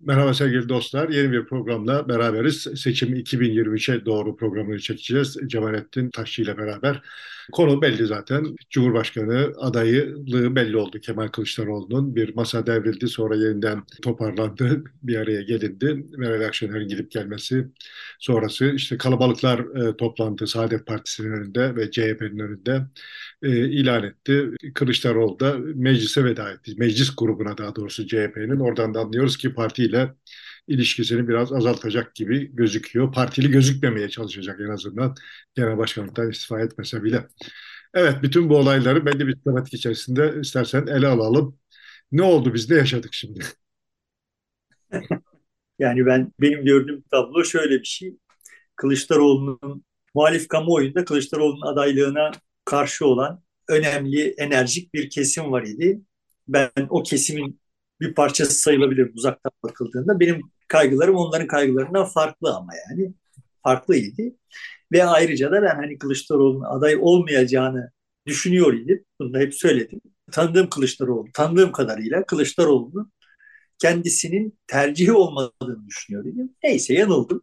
Merhaba sevgili dostlar. Yeni bir programla beraberiz. Seçim 2023'e doğru programını çekeceğiz. Cemalettin Taşçı ile beraber. Konu belli zaten. Cumhurbaşkanı adaylığı belli oldu Kemal Kılıçdaroğlu'nun. Bir masa devrildi sonra yeniden toparlandı. Bir araya gelindi. Meral Akşener'in gidip gelmesi sonrası işte kalabalıklar e, toplantı Saadet Partisi'nin önünde ve CHP'nin önünde e, ilan etti. Kılıçdaroğlu da meclise veda etti. Meclis grubuna daha doğrusu CHP'nin. Oradan da anlıyoruz ki partiyle ilişkisini biraz azaltacak gibi gözüküyor. Partili gözükmemeye çalışacak en azından genel başkanlıktan istifa etmese bile. Evet, bütün bu olayları belli bir tematik içerisinde istersen ele alalım. Ne oldu biz ne yaşadık şimdi? yani ben benim gördüğüm tablo şöyle bir şey. Kılıçdaroğlu'nun muhalif kamuoyunda Kılıçdaroğlu'nun adaylığına karşı olan önemli, enerjik bir kesim var idi. Ben o kesimin bir parçası sayılabilir uzaktan bakıldığında. Benim kaygılarım onların kaygılarından farklı ama yani farklıydı. Ve ayrıca da ben hani Kılıçdaroğlu'nun aday olmayacağını düşünüyor idim. Bunu da hep söyledim. Tanıdığım Kılıçdaroğlu, tanıdığım kadarıyla Kılıçdaroğlu'nun kendisinin tercihi olmadığını düşünüyor idim. Neyse yanıldım.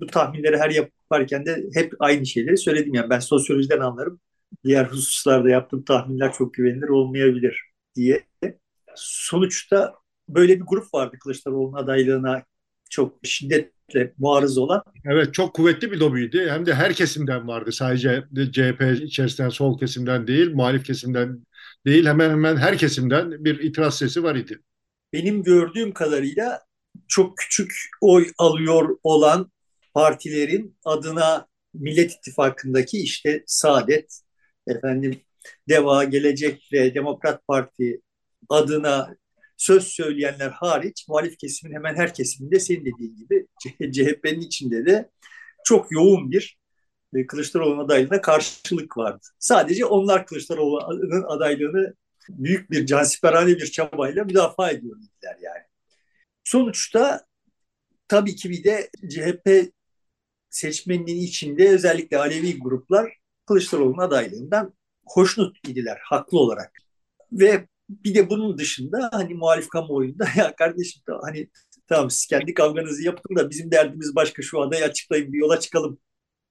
Bu tahminleri her yaparken de hep aynı şeyleri söyledim. Yani ben sosyolojiden anlarım. Diğer hususlarda yaptığım tahminler çok güvenilir olmayabilir diye. Sonuçta böyle bir grup vardı Kılıçdaroğlu'nun adaylığına çok şiddetle muarız olan. Evet çok kuvvetli bir lobiydi. Hem de her kesimden vardı. Sadece CHP içerisinden sol kesimden değil, muhalif kesimden değil hemen hemen her kesimden bir itiraz sesi var idi. Benim gördüğüm kadarıyla çok küçük oy alıyor olan partilerin adına Millet İttifakı'ndaki işte Saadet, efendim Deva, Gelecek ve Demokrat Parti adına söz söyleyenler hariç muhalif kesimin hemen her kesiminde senin dediğin gibi CHP'nin içinde de çok yoğun bir e, Kılıçdaroğlu'nun adaylığına karşılık vardı. Sadece onlar Kılıçdaroğlu'nun adaylığını büyük bir cansiperane bir çabayla müdafaa ediyor dediler yani. Sonuçta tabii ki bir de CHP seçmeninin içinde özellikle Alevi gruplar Kılıçdaroğlu'nun adaylığından hoşnut idiler haklı olarak. Ve bir de bunun dışında hani muhalif kamuoyunda ya kardeşim hani tamam siz kendi kavganızı yapın da bizim derdimiz başka şu adayı açıklayın bir yola çıkalım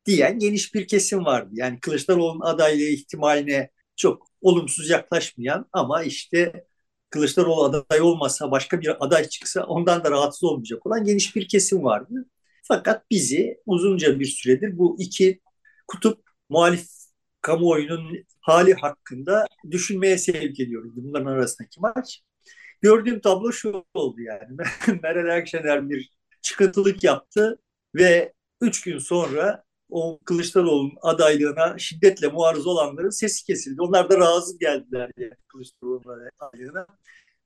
diyen geniş bir kesim vardı. Yani Kılıçdaroğlu'nun adaylığı ihtimaline çok olumsuz yaklaşmayan ama işte Kılıçdaroğlu aday olmasa başka bir aday çıksa ondan da rahatsız olmayacak olan geniş bir kesim vardı. Fakat bizi uzunca bir süredir bu iki kutup muhalif kamuoyunun hali hakkında düşünmeye sevk ediyoruz bunların arasındaki maç. Gördüğüm tablo şu oldu yani. Meral Akşener bir çıkıntılık yaptı ve üç gün sonra o Kılıçdaroğlu'nun adaylığına şiddetle muarız olanların sesi kesildi. Onlar da razı geldiler yani Kılıçdaroğlu'nun adaylığına.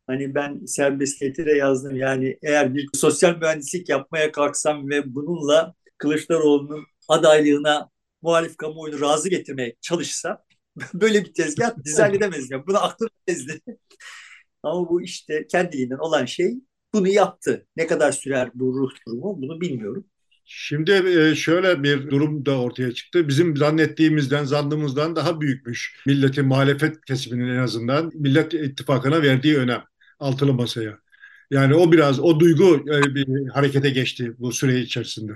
Hani ben serbestiyeti de yazdım. Yani eğer bir sosyal mühendislik yapmaya kalksam ve bununla Kılıçdaroğlu'nun adaylığına muhalif kamuoyunu razı getirmeye çalışsam böyle bir tezgah dizayn edemez. Yani. Bunu aklım ezdi. Ama bu işte kendiliğinden olan şey bunu yaptı. Ne kadar sürer bu ruh durumu bunu bilmiyorum. Şimdi e, şöyle bir durum da ortaya çıktı. Bizim zannettiğimizden, zannımızdan daha büyükmüş. Milletin muhalefet kesiminin en azından Millet İttifakı'na verdiği önem altılı masaya. Yani o biraz, o duygu e, bir harekete geçti bu süre içerisinde.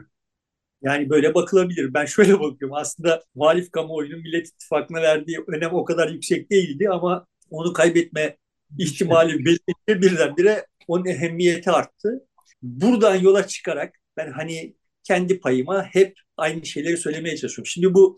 Yani böyle bakılabilir. Ben şöyle bakıyorum. Aslında muhalif kamuoyunun Millet İttifakı'na verdiği önem o kadar yüksek değildi ama onu kaybetme ihtimali belirli birdenbire onun ehemmiyeti arttı. Buradan yola çıkarak ben hani kendi payıma hep aynı şeyleri söylemeye çalışıyorum. Şimdi bu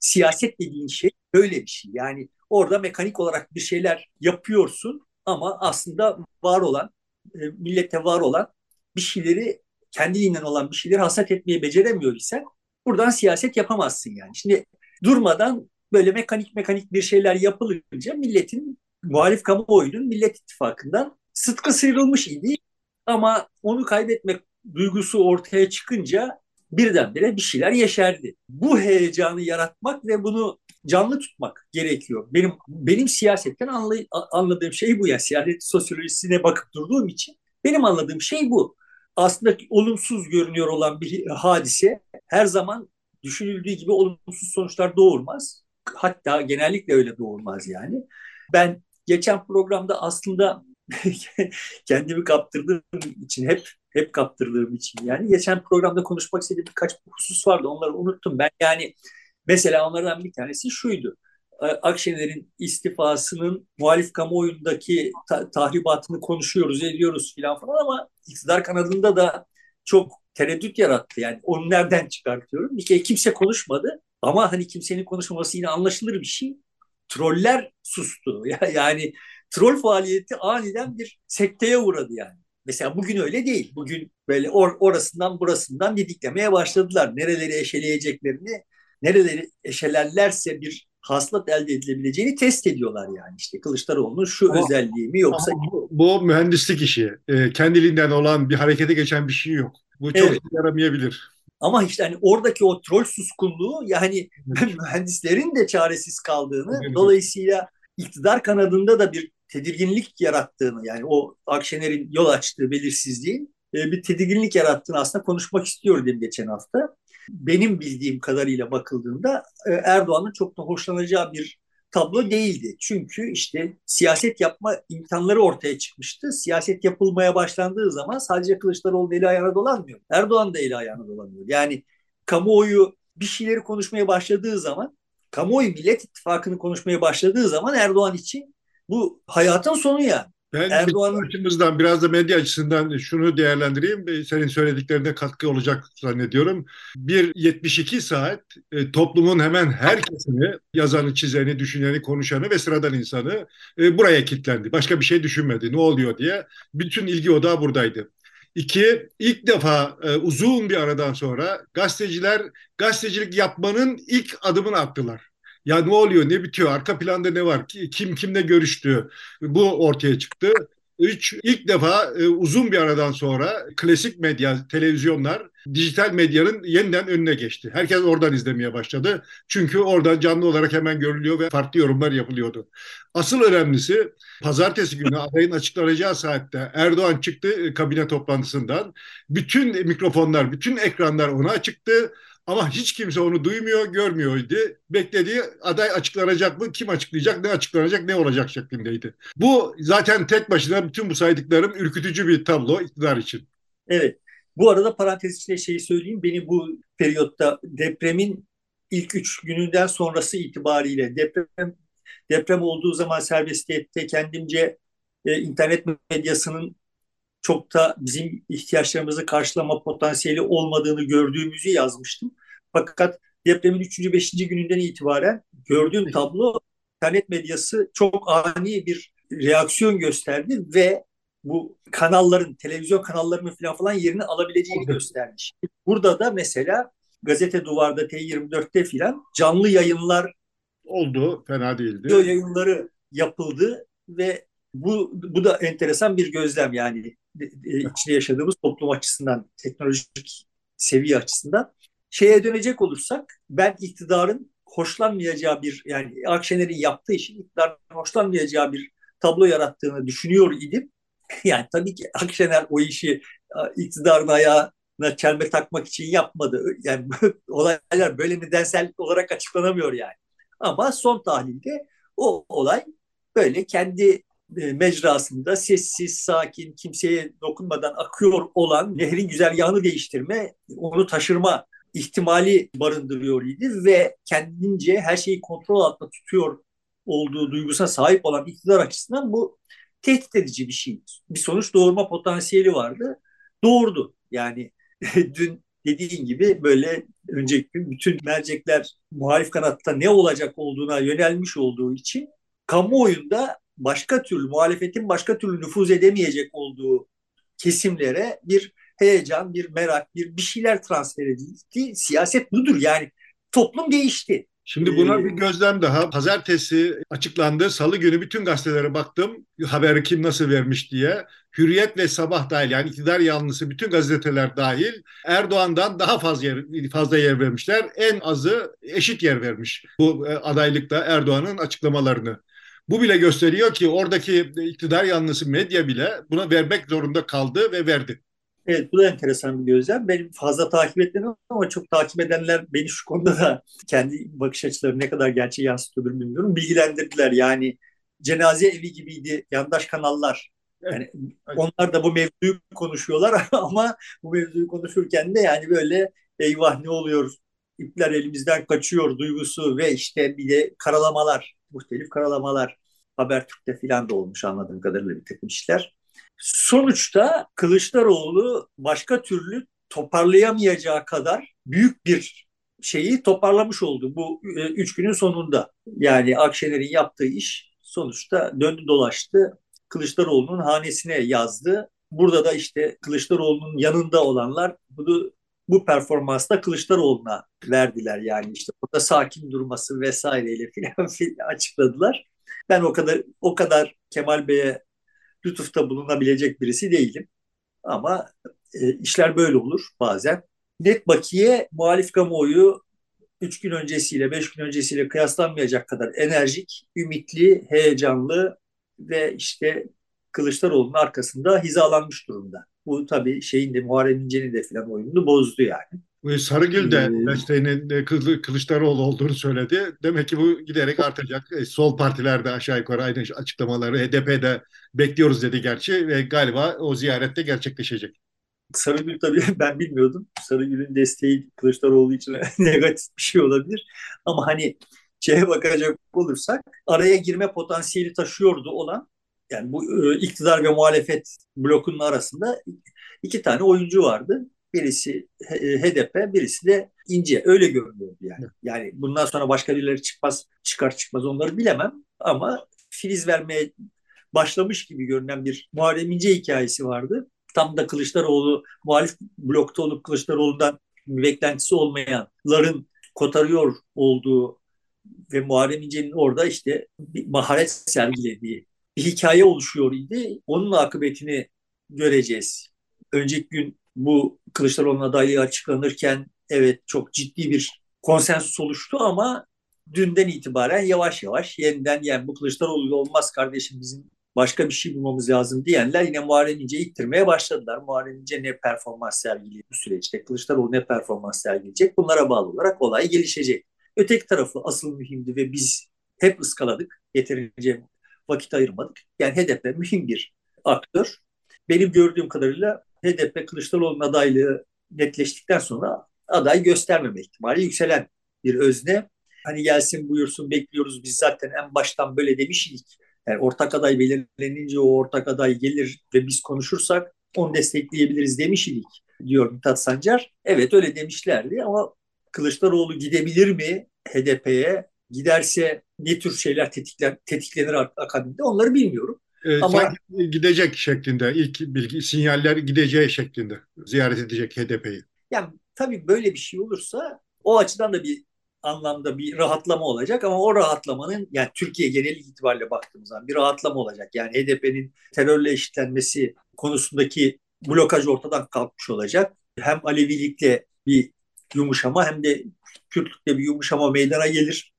siyaset dediğin şey böyle bir şey. Yani orada mekanik olarak bir şeyler yapıyorsun ama aslında var olan, e, millete var olan bir şeyleri kendiliğinden olan bir şeyleri hasat etmeye beceremiyor isen buradan siyaset yapamazsın yani. Şimdi durmadan böyle mekanik mekanik bir şeyler yapılınca milletin muhalif kamuoyunun Millet İttifakı'ndan sıtkı sıyrılmış idi ama onu kaybetmek duygusu ortaya çıkınca birdenbire bir şeyler yeşerdi. Bu heyecanı yaratmak ve bunu canlı tutmak gerekiyor. Benim benim siyasetten anlay, anladığım şey bu yani siyaset sosyolojisine bakıp durduğum için benim anladığım şey bu aslında olumsuz görünüyor olan bir hadise her zaman düşünüldüğü gibi olumsuz sonuçlar doğurmaz. Hatta genellikle öyle doğurmaz yani. Ben geçen programda aslında kendimi kaptırdığım için hep hep kaptırdığım için yani geçen programda konuşmak istediğim birkaç husus vardı onları unuttum ben yani mesela onlardan bir tanesi şuydu Akşener'in istifasının muhalif kamuoyundaki ta- tahribatını konuşuyoruz, ediyoruz filan falan ama iktidar kanadında da çok tereddüt yarattı. Yani onu nereden çıkartıyorum? Bir kere kimse konuşmadı ama hani kimsenin konuşmaması yine anlaşılır bir şey. Troller sustu. Yani troll faaliyeti aniden bir sekteye uğradı yani. Mesela bugün öyle değil. Bugün böyle or orasından burasından didiklemeye başladılar. Nereleri eşeleyeceklerini, nereleri eşelerlerse bir haslat elde edilebileceğini test ediyorlar yani işte Kılıçdaroğlu'nun şu ama, özelliği mi yoksa bu, bu mühendislik işi e, kendiliğinden olan bir harekete geçen bir şey yok. Bu çok evet. yaramayabilir. Ama işte hani oradaki o troll suskunluğu yani mühendislerin de çaresiz kaldığını evet. dolayısıyla iktidar kanadında da bir tedirginlik yarattığını yani o Akşener'in yol açtığı belirsizliğin e, bir tedirginlik yarattığını aslında konuşmak istiyor dedim geçen hafta benim bildiğim kadarıyla bakıldığında e, Erdoğan'ın çok da hoşlanacağı bir tablo değildi. Çünkü işte siyaset yapma imkanları ortaya çıkmıştı. Siyaset yapılmaya başlandığı zaman sadece Kılıçdaroğlu eli ayağına dolanmıyor. Erdoğan da eli ayağına dolanıyor. Yani kamuoyu bir şeyleri konuşmaya başladığı zaman, kamuoyu Millet İttifakı'nı konuşmaya başladığı zaman Erdoğan için bu hayatın sonu yani. Ben Erdoğan'ın açımızdan biraz da medya açısından şunu değerlendireyim. Senin söylediklerine katkı olacak zannediyorum. Bir 72 saat e, toplumun hemen her kesimi yazanı, çizeni, düşüneni, konuşanı ve sıradan insanı e, buraya kilitlendi. Başka bir şey düşünmedi. Ne oluyor diye. Bütün ilgi odağı buradaydı. İki, ilk defa e, uzun bir aradan sonra gazeteciler gazetecilik yapmanın ilk adımını attılar. Ya ne oluyor, ne bitiyor, arka planda ne var, kim kimle görüştü bu ortaya çıktı. Üç, ilk defa e, uzun bir aradan sonra klasik medya, televizyonlar dijital medyanın yeniden önüne geçti. Herkes oradan izlemeye başladı. Çünkü oradan canlı olarak hemen görülüyor ve farklı yorumlar yapılıyordu. Asıl önemlisi pazartesi günü adayın açıklanacağı saatte Erdoğan çıktı e, kabine toplantısından. Bütün mikrofonlar, bütün ekranlar ona çıktı ama hiç kimse onu duymuyor, görmüyordu. Beklediği aday açıklanacak mı, kim açıklayacak, ne açıklanacak, ne olacak şeklindeydi. Bu zaten tek başına bütün bu saydıklarım ürkütücü bir tablo iktidar için. Evet. Bu arada parantez içinde şeyi söyleyeyim. Beni bu periyotta depremin ilk üç gününden sonrası itibariyle deprem deprem olduğu zaman serbestiyette kendimce e, internet medyasının çok da bizim ihtiyaçlarımızı karşılama potansiyeli olmadığını gördüğümüzü yazmıştım. Fakat depremin 3. 5. gününden itibaren gördüğüm tablo internet medyası çok ani bir reaksiyon gösterdi ve bu kanalların, televizyon kanallarının falan falan yerini alabileceğini göstermiş. Burada da mesela Gazete Duvar'da T24'te filan canlı yayınlar oldu. Fena değildi. Video yayınları yapıldı ve bu, bu da enteresan bir gözlem yani içinde yaşadığımız toplum açısından, teknolojik seviye açısından. Şeye dönecek olursak ben iktidarın hoşlanmayacağı bir yani Akşener'in yaptığı işin iktidarın hoşlanmayacağı bir tablo yarattığını düşünüyor idim. Yani tabii ki Akşener o işi iktidarın ayağına çelme takmak için yapmadı. Yani olaylar böyle nedensel olarak açıklanamıyor yani. Ama son tahlilde o olay böyle kendi e, mecrasında sessiz, sakin, kimseye dokunmadan akıyor olan nehrin güzergahını değiştirme, onu taşırma ihtimali barındırıyor idi ve kendince her şeyi kontrol altında tutuyor olduğu duygusuna sahip olan iktidar açısından bu tehdit edici bir şey. Bir sonuç doğurma potansiyeli vardı. Doğurdu. Yani dün dediğin gibi böyle önceki gün bütün mercekler muhalif kanatta ne olacak olduğuna yönelmiş olduğu için kamuoyunda başka türlü muhalefetin başka türlü nüfuz edemeyecek olduğu kesimlere bir heyecan, bir merak, bir bir şeyler transfer edildi. Siyaset budur yani toplum değişti. Şimdi buna ee, bir gözlem daha. Pazartesi açıklandı. Salı günü bütün gazetelere baktım. Haberi kim nasıl vermiş diye. Hürriyet ve Sabah dahil yani iktidar yanlısı bütün gazeteler dahil Erdoğan'dan daha fazla yer, fazla yer vermişler. En azı eşit yer vermiş bu e, adaylıkta Erdoğan'ın açıklamalarını. Bu bile gösteriyor ki oradaki iktidar yanlısı medya bile buna vermek zorunda kaldı ve verdi. Evet bu da enteresan bir gözlem. Benim fazla takip etmedim ama çok takip edenler beni şu konuda da kendi bakış açıları ne kadar gerçeği yansıtıyordur bilmiyorum. Bilgilendirdiler yani cenaze evi gibiydi yandaş kanallar Yani onlar da bu mevzuyu konuşuyorlar ama bu mevzuyu konuşurken de yani böyle eyvah ne oluyor ipler elimizden kaçıyor duygusu ve işte bir de karalamalar, muhtelif karalamalar Habertürk'te filan da olmuş anladığım kadarıyla bir takım işler. Sonuçta Kılıçdaroğlu başka türlü toparlayamayacağı kadar büyük bir şeyi toparlamış oldu bu e, üç günün sonunda. Yani Akşener'in yaptığı iş sonuçta döndü dolaştı. Kılıçdaroğlu'nun hanesine yazdı. Burada da işte Kılıçdaroğlu'nun yanında olanlar bunu bu performansta Kılıçdaroğlu'na verdiler yani işte burada sakin durması vesaireyle filan açıkladılar. Ben o kadar o kadar Kemal Bey'e lütufta bulunabilecek birisi değilim. Ama e, işler böyle olur bazen. Net bakiye muhalif kamuoyu 3 gün öncesiyle 5 gün öncesiyle kıyaslanmayacak kadar enerjik, ümitli, heyecanlı ve işte Kılıçdaroğlu'nun arkasında hizalanmış durumda. Bu tabii şeyin de Muharrem İnce'nin de filan oyununu bozdu yani. Sarıgül de ee, desteğinin Kılıçdaroğlu olduğunu söyledi. Demek ki bu giderek artacak. E, sol partilerde aşağı yukarı aynı açıklamaları HDP'de bekliyoruz dedi gerçi ve galiba o ziyarette gerçekleşecek. Sarıgül tabii ben bilmiyordum. Sarıgül'ün desteği Kılıçdaroğlu için negatif bir şey olabilir. Ama hani şeye bakacak olursak araya girme potansiyeli taşıyordu olan yani bu e, iktidar ve muhalefet blokunun arasında iki tane oyuncu vardı. Birisi HDP, e, birisi de İnce. Öyle görünüyordu yani. Yani bundan sonra başka birileri çıkmaz, çıkar çıkmaz onları bilemem. Ama filiz vermeye başlamış gibi görünen bir Muharrem İnce hikayesi vardı. Tam da Kılıçdaroğlu muhalif blokta olup Kılıçdaroğlu'ndan beklentisi olmayanların kotarıyor olduğu ve Muharrem İnce'nin orada işte bir maharet sergilediği bir hikaye oluşuyor idi. Onun akıbetini göreceğiz. Önceki gün bu Kılıçdaroğlu'nun adaylığı açıklanırken evet çok ciddi bir konsensus oluştu ama dünden itibaren yavaş yavaş yeniden yani bu Kılıçdaroğlu olmaz kardeşim bizim başka bir şey bulmamız lazım diyenler yine Muharrem İnce'yi ittirmeye başladılar. Muharrem İnce ne performans sergileyecek bu süreçte, Kılıçdaroğlu ne performans sergileyecek bunlara bağlı olarak olay gelişecek. Öteki tarafı asıl mühimdi ve biz hep ıskaladık. Yeterince vakit ayırmadık. Yani HDP mühim bir aktör. Benim gördüğüm kadarıyla HDP Kılıçdaroğlu'nun adaylığı netleştikten sonra aday göstermeme ihtimali yükselen bir özne. Hani gelsin buyursun bekliyoruz biz zaten en baştan böyle demiştik. Yani ortak aday belirlenince o ortak aday gelir ve biz konuşursak onu destekleyebiliriz demiştik diyor Mithat Sancar. Evet öyle demişlerdi ama Kılıçdaroğlu gidebilir mi HDP'ye? Giderse ne tür şeyler tetikler, tetiklenir akabinde onları bilmiyorum. Ee, Ama gidecek şeklinde ilk bilgi sinyaller gideceği şeklinde ziyaret edecek HDP'yi. Yani tabii böyle bir şey olursa o açıdan da bir anlamda bir rahatlama olacak ama o rahatlamanın yani Türkiye genel itibariyle baktığımız zaman bir rahatlama olacak. Yani HDP'nin terörle eşitlenmesi konusundaki blokaj ortadan kalkmış olacak. Hem Alevilikle bir yumuşama hem de Kürtlükle bir yumuşama meydana gelir.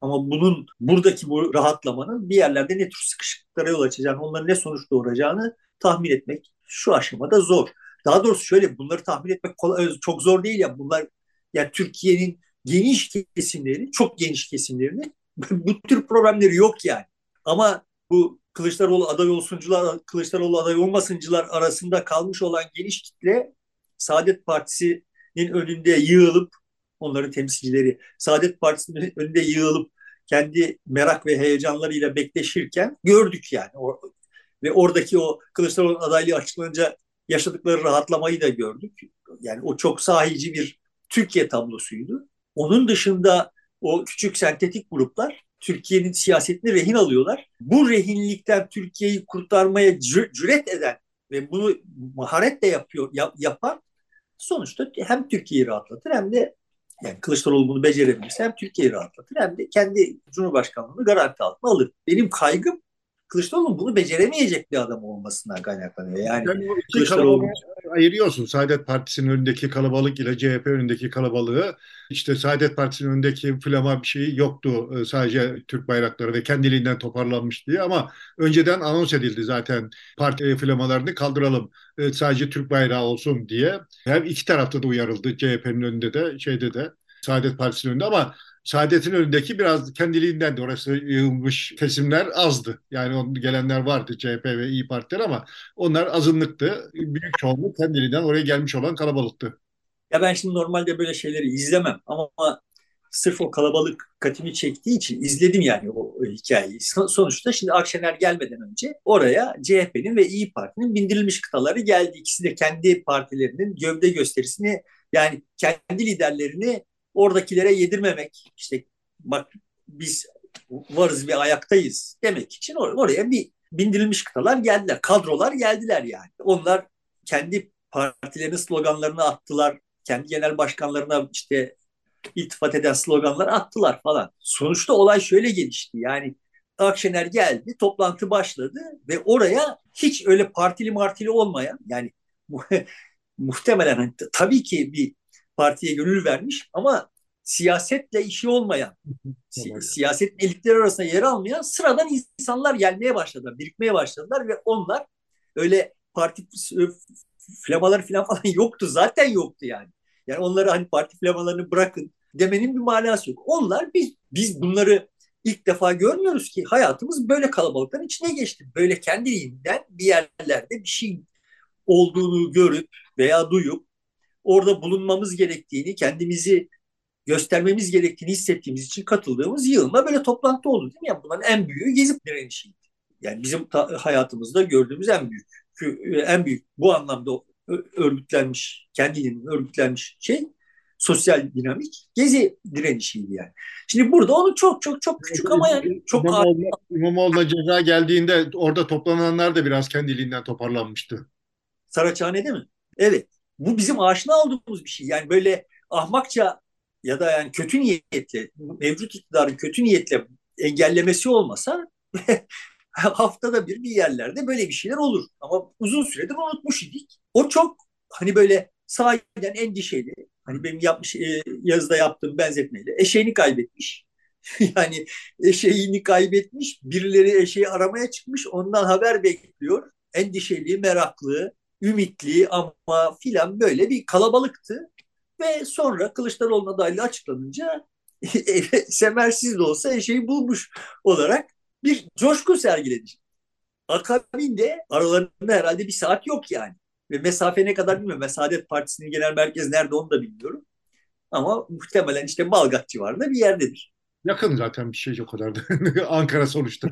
Ama bunun buradaki bu rahatlamanın bir yerlerde ne tür sıkışıklıklara yol açacağını, onların ne sonuç doğuracağını tahmin etmek şu aşamada zor. Daha doğrusu şöyle bunları tahmin etmek kolay, çok zor değil ya. Bunlar yani Türkiye'nin geniş kesimlerini, çok geniş kesimlerini bu tür problemleri yok yani. Ama bu Kılıçdaroğlu aday olsuncular, Kılıçdaroğlu aday olmasıncılar arasında kalmış olan geniş kitle Saadet Partisi'nin önünde yığılıp onların temsilcileri Saadet Partisi'nin önünde yığılıp kendi merak ve heyecanlarıyla bekleşirken gördük yani. Ve oradaki o Kılıçdaroğlu adaylığı açıklanınca yaşadıkları rahatlamayı da gördük. Yani o çok sahici bir Türkiye tablosuydu. Onun dışında o küçük sentetik gruplar Türkiye'nin siyasetini rehin alıyorlar. Bu rehinlikten Türkiye'yi kurtarmaya cüret eden ve bunu maharetle yapıyor yap, yapan sonuçta hem Türkiye'yi rahatlatır hem de yani Kılıçdaroğlu bunu becerebilirse hem Türkiye'yi rahatlatır hem de kendi Cumhurbaşkanlığını garanti altına alır. Benim kaygım Kılıçdaroğlu bunu beceremeyecek bir adam olmasından kaynaklanıyor. Yani, yani Kılıçdaroğlu ayırıyorsun Saadet Partisi'nin önündeki kalabalık ile CHP önündeki kalabalığı. İşte Saadet Partisi'nin önündeki flama bir şey yoktu. Ee, sadece Türk bayrakları ve kendiliğinden toparlanmış diye ama önceden anons edildi zaten parti e, flamalarını kaldıralım. Ee, sadece Türk bayrağı olsun diye. Hem iki tarafta da uyarıldı CHP'nin önünde de şeyde de Saadet Partisi'nin önünde ama Saadet'in önündeki biraz kendiliğinden de orası yığılmış kesimler azdı. Yani onun gelenler vardı CHP ve İyi Partiler ama onlar azınlıktı. Büyük çoğunluk kendiliğinden oraya gelmiş olan kalabalıktı. Ya ben şimdi normalde böyle şeyleri izlemem ama sırf o kalabalık katimi çektiği için izledim yani o hikayeyi. Sonuçta şimdi Akşener gelmeden önce oraya CHP'nin ve İyi Parti'nin bindirilmiş kıtaları geldi. İkisi de kendi partilerinin gövde gösterisini yani kendi liderlerini oradakilere yedirmemek. İşte bak biz varız ve ayaktayız demek için or- oraya bir bindirilmiş kıtalar geldiler. Kadrolar geldiler yani. Onlar kendi partilerinin sloganlarını attılar. Kendi genel başkanlarına işte iltifat eden sloganlar attılar falan. Sonuçta olay şöyle gelişti. Yani Akşener geldi, toplantı başladı ve oraya hiç öyle partili martili olmayan yani muhtemelen hani, tabii ki bir partiye gönül vermiş ama siyasetle işi olmayan, si- siyaset elitleri arasında yer almayan sıradan insanlar gelmeye başladılar, birikmeye başladılar ve onlar öyle parti flamaları falan falan yoktu. Zaten yoktu yani. Yani onları hani parti flamalarını bırakın demenin bir manası yok. Onlar biz biz bunları ilk defa görmüyoruz ki hayatımız böyle kalabalıkların içine geçti. Böyle kendiliğinden bir yerlerde bir şey olduğunu görüp veya duyup orada bulunmamız gerektiğini, kendimizi göstermemiz gerektiğini hissettiğimiz için katıldığımız yığılma böyle toplantı oldu değil mi? Yani bunların en büyüğü Gezi direnişiydi. Yani bizim hayatımızda gördüğümüz en büyük, en büyük bu anlamda örgütlenmiş, kendiliğinden örgütlenmiş şey sosyal dinamik gezi direnişiydi yani. Şimdi burada onu çok çok çok küçük ama yani çok İmamoğlu'na, İmamoğlu'na ceza geldiğinde orada toplananlar da biraz kendiliğinden toparlanmıştı. Saraçhane'de mi? Evet. Bu bizim aşina olduğumuz bir şey. Yani böyle ahmakça ya da yani kötü niyetle, mevcut iktidarın kötü niyetle engellemesi olmasa haftada bir bir yerlerde böyle bir şeyler olur. Ama uzun süredir unutmuş idik. O çok hani böyle sahiden endişeli. Hani benim yapmış e, yazıda yaptığım benzetmeyle eşeğini kaybetmiş. yani eşeğini kaybetmiş. Birileri eşeği aramaya çıkmış. Ondan haber bekliyor. Endişeli, meraklı, ümitli ama filan böyle bir kalabalıktı. Ve sonra Kılıçdaroğlu'na adaylığı açıklanınca semersiz de olsa eşeği bulmuş olarak bir coşku sergiledi. Akabinde aralarında herhalde bir saat yok yani. Ve mesafe ne kadar bilmiyorum. Ben Saadet Partisi'nin genel merkezi nerede onu da bilmiyorum. Ama muhtemelen işte Balgat civarında bir yerdedir. Yakın zaten bir şey o kadar da. Ankara sonuçta.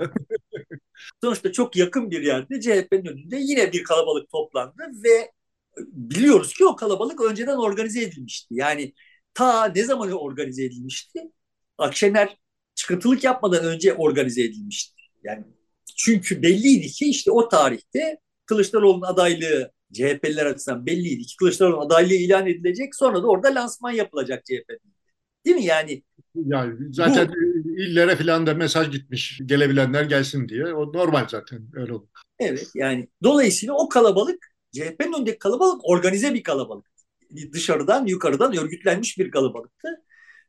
Sonuçta çok yakın bir yerde CHP'nin önünde yine bir kalabalık toplandı ve biliyoruz ki o kalabalık önceden organize edilmişti. Yani ta ne zaman organize edilmişti? Akşener çıkıntılık yapmadan önce organize edilmişti. Yani çünkü belliydi ki işte o tarihte Kılıçdaroğlu'nun adaylığı CHP'liler açısından belliydi ki Kılıçdaroğlu'nun adaylığı ilan edilecek. Sonra da orada lansman yapılacak CHP'nin. Değil mi yani? Yani zaten Bu, illere falan da mesaj gitmiş gelebilenler gelsin diye. O normal zaten öyle olur. Evet yani dolayısıyla o kalabalık CHP'nin önündeki kalabalık organize bir kalabalık. Dışarıdan yukarıdan örgütlenmiş bir kalabalıktı.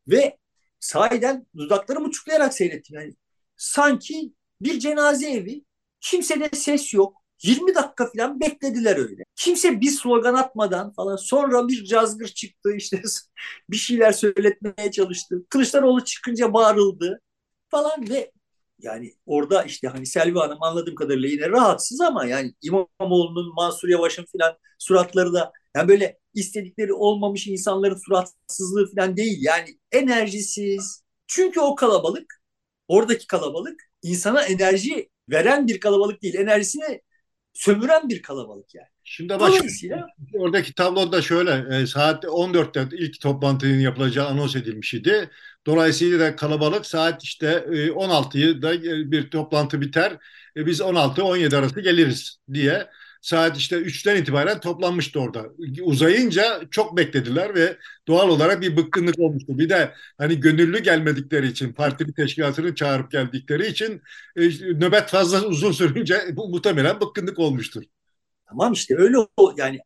Ve sahiden dudaklarımı uçuklayarak seyrettim. Yani sanki bir cenaze evi kimsede ses yok. 20 dakika falan beklediler öyle. Kimse bir slogan atmadan falan sonra bir cazgır çıktı işte bir şeyler söyletmeye çalıştı. Kılıçdaroğlu çıkınca bağırıldı falan ve yani orada işte hani Selvi Hanım anladığım kadarıyla yine rahatsız ama yani İmamoğlu'nun, Mansur Yavaş'ın falan suratları da yani böyle istedikleri olmamış insanların suratsızlığı falan değil. Yani enerjisiz. Çünkü o kalabalık, oradaki kalabalık insana enerji veren bir kalabalık değil. Enerjisini sömüren bir kalabalık yani. Şimdi bak Dolayısıyla... oradaki tabloda şöyle e, saat 14'te ilk toplantının yapılacağı anons edilmiş idi. Dolayısıyla da kalabalık saat işte e, 16'da e, bir toplantı biter. E, biz 16-17 arası geliriz diye saat işte 3'ten itibaren toplanmıştı orada. Uzayınca çok beklediler ve doğal olarak bir bıkkınlık olmuştu. Bir de hani gönüllü gelmedikleri için, partili teşkilatını çağırıp geldikleri için e, nöbet fazla uzun sürünce bu muhtemelen bıkkınlık olmuştur. Tamam işte öyle o yani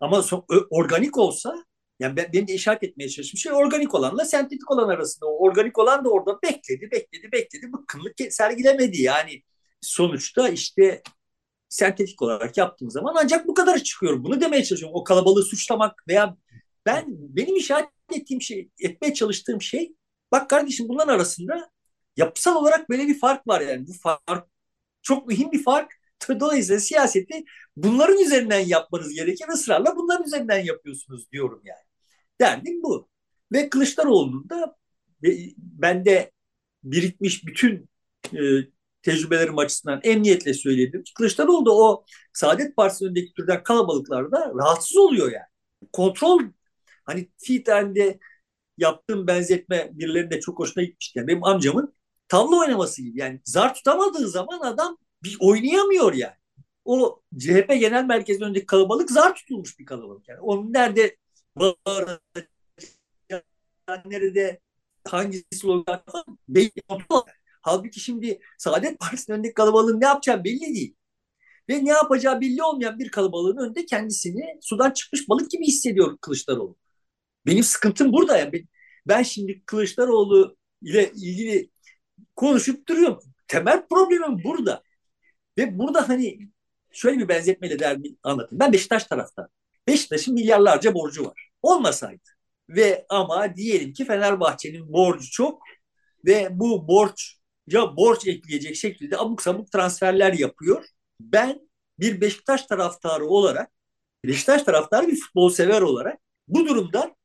ama so, organik olsa yani ben, benim de işaret etmeye çalıştığım şey organik olanla sentetik olan arasında. O organik olan da orada bekledi, bekledi, bekledi. Bıkkınlık sergilemedi. Yani sonuçta işte sentetik olarak yaptığım zaman ancak bu kadar çıkıyor. Bunu demeye çalışıyorum. O kalabalığı suçlamak veya ben benim işaret ettiğim şey, etmeye çalıştığım şey Bak kardeşim bunların arasında yapısal olarak böyle bir fark var yani. Bu fark çok mühim bir fark. Dolayısıyla siyaseti bunların üzerinden yapmanız gerekir. Israrla bunların üzerinden yapıyorsunuz diyorum yani. Derdim bu. Ve Kılıçdaroğlu'nun da bende birikmiş bütün e, tecrübelerim açısından emniyetle söyledim. Kılıçdaroğlu da o Saadet Partisi önündeki türden kalabalıklarda rahatsız oluyor yani. Kontrol hani Titel'de yaptığım benzetme birilerinin çok hoşuna gitmişti. Yani benim amcamın tavla oynaması gibi. Yani zar tutamadığı zaman adam bir oynayamıyor yani. O CHP Genel Merkezi'nin önündeki kalabalık zar tutulmuş bir kalabalık. Yani onun nerede bağıracak, nerede hangi slogan belli Halbuki şimdi Saadet Partisi'nin önündeki kalabalığın ne yapacağı belli değil. Ve ne yapacağı belli olmayan bir kalabalığın önünde kendisini sudan çıkmış balık gibi hissediyor Kılıçdaroğlu. Benim sıkıntım burada. Yani ben, şimdi Kılıçdaroğlu ile ilgili konuşup duruyorum. Temel problemim burada. Ve burada hani şöyle bir benzetmeyle derdi anlatayım. Ben Beşiktaş tarafta. Beşiktaş'ın milyarlarca borcu var. Olmasaydı. Ve ama diyelim ki Fenerbahçe'nin borcu çok ve bu borçca borç ekleyecek şekilde abuk sabuk transferler yapıyor. Ben bir Beşiktaş taraftarı olarak, Beşiktaş taraftarı bir futbol sever olarak bu durumdan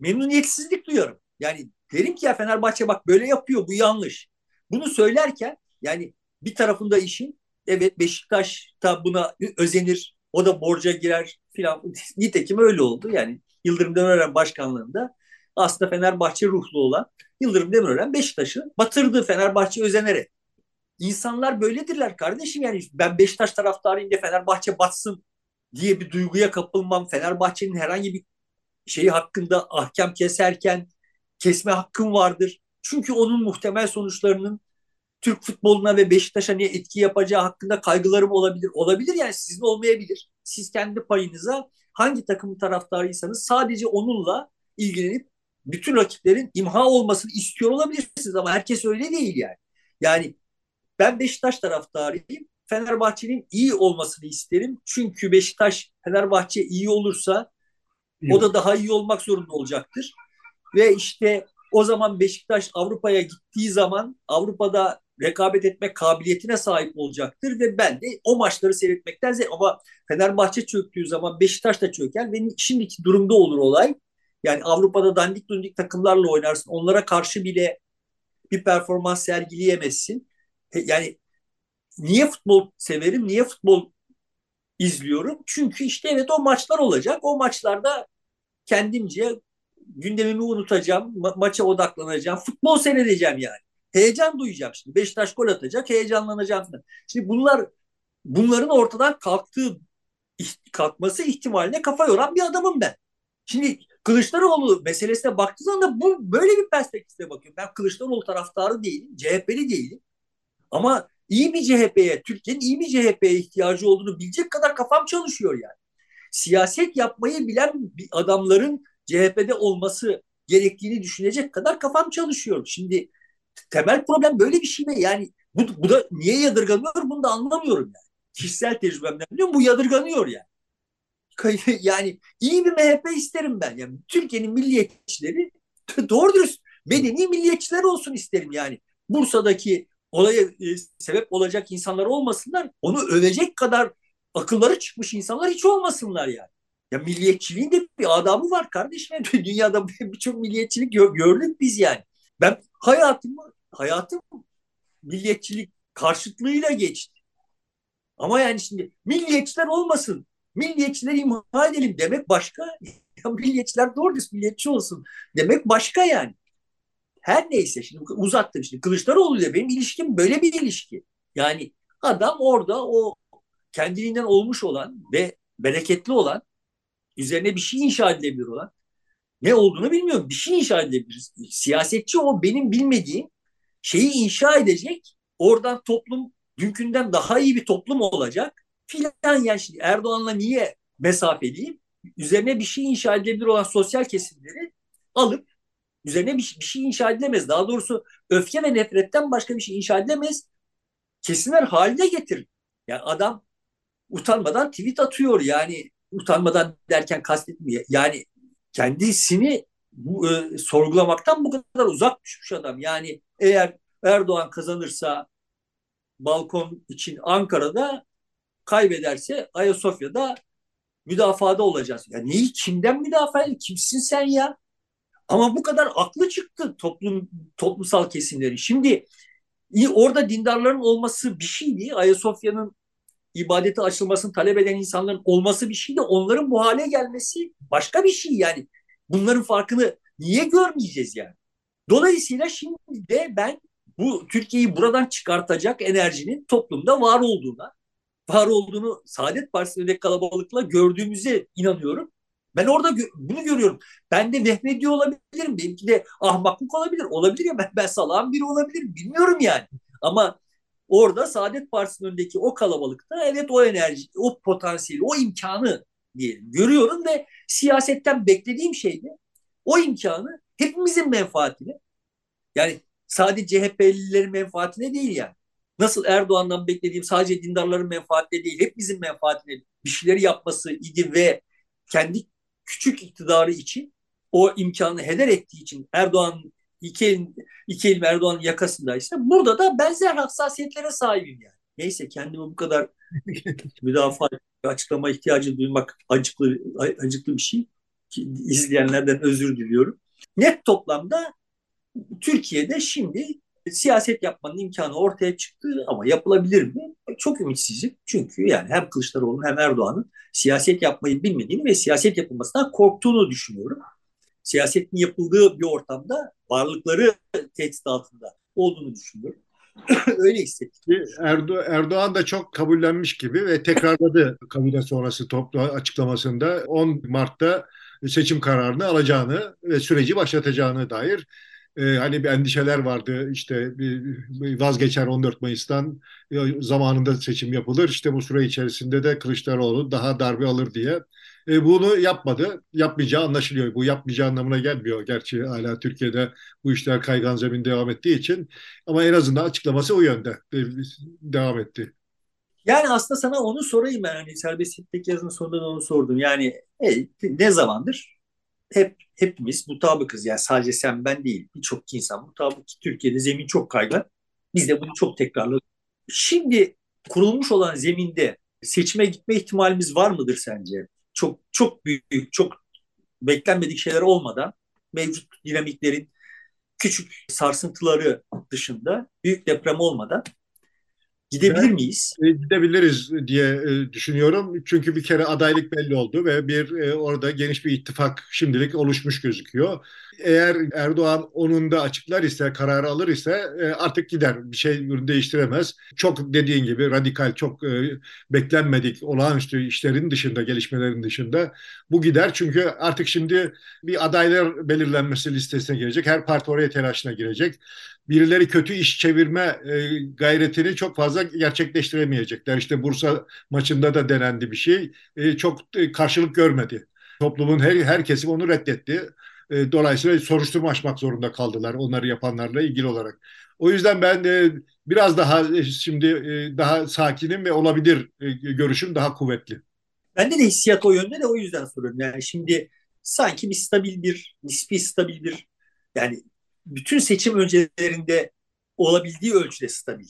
memnuniyetsizlik duyuyorum. Yani derim ki ya Fenerbahçe bak böyle yapıyor bu yanlış. Bunu söylerken yani bir tarafında işin evet Beşiktaş da buna özenir. O da borca girer filan. Nitekim öyle oldu. Yani Yıldırım Demirören başkanlığında aslında Fenerbahçe ruhlu olan Yıldırım Demirören Beşiktaş'ı batırdı Fenerbahçe özenerek. İnsanlar böyledirler kardeşim yani ben Beşiktaş taraftarıyım diye Fenerbahçe batsın diye bir duyguya kapılmam. Fenerbahçe'nin herhangi bir şeyi hakkında ahkam keserken kesme hakkım vardır. Çünkü onun muhtemel sonuçlarının Türk futboluna ve Beşiktaş'a ne etki yapacağı hakkında kaygılarım olabilir. Olabilir yani sizin olmayabilir. Siz kendi payınıza hangi takımın taraftarıysanız sadece onunla ilgilenip bütün rakiplerin imha olmasını istiyor olabilirsiniz ama herkes öyle değil yani. Yani ben Beşiktaş taraftarıyım. Fenerbahçe'nin iyi olmasını isterim. Çünkü Beşiktaş Fenerbahçe iyi olursa o da daha iyi olmak zorunda olacaktır. Ve işte o zaman Beşiktaş Avrupa'ya gittiği zaman Avrupa'da rekabet etme kabiliyetine sahip olacaktır ve ben de o maçları seyretmekten zevk ama Fenerbahçe çöktüğü zaman Beşiktaş da çöker ve şimdiki durumda olur olay. Yani Avrupa'da dandik dundik takımlarla oynarsın. Onlara karşı bile bir performans sergileyemezsin. Yani niye futbol severim? Niye futbol izliyorum? Çünkü işte evet o maçlar olacak. O maçlarda kendimce gündemimi unutacağım. Ma- maça odaklanacağım. Futbol seyredeceğim yani. Heyecan duyacağım şimdi. Beşiktaş gol atacak, heyecanlanacağım falan. Şimdi bunlar bunların ortadan kalktığı kalkması ihtimaline kafa yoran bir adamım ben. Şimdi Kılıçdaroğlu meselesine baktığı zaman bu böyle bir perspektifte bakıyorum. Ben Kılıçdaroğlu taraftarı değilim, CHP'li değilim. Ama iyi bir CHP'ye, Türkiye'nin iyi bir CHP'ye ihtiyacı olduğunu bilecek kadar kafam çalışıyor yani. Siyaset yapmayı bilen bir adamların CHP'de olması gerektiğini düşünecek kadar kafam çalışıyor. Şimdi temel problem böyle bir şey mi? Yani bu, bu da niye yadırganıyor bunu da anlamıyorum yani. Kişisel tecrübemden biliyorum bu yadırganıyor yani. Yani iyi bir MHP isterim ben. Yani Türkiye'nin milliyetçileri doğru dürüst bedeni milliyetçiler olsun isterim yani. Bursa'daki olaya e, sebep olacak insanlar olmasınlar. Onu övecek kadar akılları çıkmış insanlar hiç olmasınlar yani. Ya milliyetçiliğin de bir adamı var kardeşim. Dünyada birçok milliyetçilik gördük biz yani. Ben hayatımı, hayatım milliyetçilik karşıtlığıyla geçti. Ama yani şimdi milliyetçiler olmasın, milliyetçileri imha edelim demek başka. Ya milliyetçiler doğru düz milliyetçi olsun demek başka yani. Her neyse şimdi uzattım şimdi Kılıçdaroğlu ile benim ilişkim böyle bir ilişki. Yani adam orada o kendiliğinden olmuş olan ve bereketli olan üzerine bir şey inşa edilebilir olan ne olduğunu bilmiyorum. Bir şey inşa edebiliriz. Siyasetçi o benim bilmediğim şeyi inşa edecek. Oradan toplum dünkünden daha iyi bir toplum olacak. Filan yani şimdi Erdoğan'la niye mesafeliyim? Üzerine bir şey inşa edilebilir olan sosyal kesimleri alıp üzerine bir, bir şey inşa edilemez. Daha doğrusu öfke ve nefretten başka bir şey inşa edilemez. Kesimler haline getir. Yani adam utanmadan tweet atıyor yani utanmadan derken kastetmiyor. Yani kendisini bu, e, sorgulamaktan bu kadar uzak düşmüş adam. Yani eğer Erdoğan kazanırsa balkon için Ankara'da kaybederse Ayasofya'da müdafada olacağız. Ya neyi kimden müdafaa? Kimsin sen ya? Ama bu kadar aklı çıktı toplum toplumsal kesimlerin. Şimdi orada dindarların olması bir şeydi. Ayasofya'nın ibadete açılmasını talep eden insanların olması bir şeydi. Onların bu hale gelmesi başka bir şey yani. Bunların farkını niye görmeyeceğiz yani? Dolayısıyla şimdi de ben bu Türkiye'yi buradan çıkartacak enerjinin toplumda var olduğuna, var olduğunu Saadet Partisi'ndeki kalabalıkla gördüğümüze inanıyorum. Ben orada gö- bunu görüyorum. Ben de Mehmedi olabilirim. Benimki de ahmaklık olabilir. Olabilir ya ben, ben salağın biri olabilirim. Bilmiyorum yani. Ama orada Saadet Partisi'nin önündeki o kalabalıkta evet o enerji, o potansiyeli, o imkanı diyelim görüyorum ve siyasetten beklediğim şey de o imkanı hepimizin menfaatine yani sadece CHP'lilerin menfaatine değil yani. Nasıl Erdoğan'dan beklediğim sadece dindarların menfaatine değil, hepimizin menfaatine bir şeyleri yapması idi ve kendi küçük iktidarı için o imkanı heder ettiği için Erdoğan iki elin, iki elim Erdoğan'ın yakasındaysa burada da benzer hassasiyetlere sahibim yani. Neyse kendimi bu kadar müdafaa açıklama ihtiyacı duymak acıklı acıklı bir şey. İzleyenlerden özür diliyorum. Net toplamda Türkiye'de şimdi siyaset yapmanın imkanı ortaya çıktı ama yapılabilir mi? Çok ümitsizim. Çünkü yani hem Kılıçdaroğlu'nun hem Erdoğan'ın siyaset yapmayı bilmediğini ve siyaset yapılmasından korktuğunu düşünüyorum. Siyasetin yapıldığı bir ortamda varlıkları tehdit altında olduğunu düşünüyorum. Öyle hissettim. Erdo Erdoğan da çok kabullenmiş gibi ve tekrarladı kabine sonrası toplu açıklamasında 10 Mart'ta seçim kararını alacağını ve süreci başlatacağını dair e, hani bir endişeler vardı işte bir, vazgeçer 14 Mayıs'tan e, zamanında seçim yapılır işte bu süre içerisinde de Kılıçdaroğlu daha darbe alır diye. E, bunu yapmadı yapmayacağı anlaşılıyor. Bu yapmayacağı anlamına gelmiyor. Gerçi hala Türkiye'de bu işler kaygan zemin devam ettiği için. Ama en azından açıklaması o yönde e, devam etti. Yani aslında sana onu sorayım ben. Hani serbestlik yazının sonunda da onu sordum. Yani e, ne zamandır hep hepimiz mutabıkız. Yani sadece sen ben değil. Birçok insan mutabık. Türkiye'de zemin çok kaygan. Biz de bunu çok tekrarladık. Şimdi kurulmuş olan zeminde seçime gitme ihtimalimiz var mıdır sence? Çok çok büyük, çok beklenmedik şeyler olmadan mevcut dinamiklerin küçük sarsıntıları dışında büyük deprem olmadan Gidebilir ben, miyiz? E, gidebiliriz diye e, düşünüyorum. Çünkü bir kere adaylık belli oldu ve bir e, orada geniş bir ittifak şimdilik oluşmuş gözüküyor. Eğer Erdoğan onun da açıklar ise, kararı alır ise artık gider. Bir şey değiştiremez. Çok dediğin gibi radikal, çok beklenmedik olağanüstü işlerin dışında, gelişmelerin dışında bu gider. Çünkü artık şimdi bir adaylar belirlenmesi listesine girecek. Her parti oraya telaşına girecek birileri kötü iş çevirme e, gayretini çok fazla gerçekleştiremeyecekler. İşte Bursa maçında da denendi bir şey. E, çok e, karşılık görmedi. Toplumun her, her kesim onu reddetti. E, dolayısıyla soruşturma açmak zorunda kaldılar onları yapanlarla ilgili olarak. O yüzden ben e, biraz daha e, şimdi e, daha sakinim ve olabilir e, görüşüm daha kuvvetli. Bende de hissiyat o yönde de o yüzden soruyorum. Yani şimdi sanki bir stabil bir, nispi stabil bir yani bütün seçim öncelerinde olabildiği ölçüde stabil.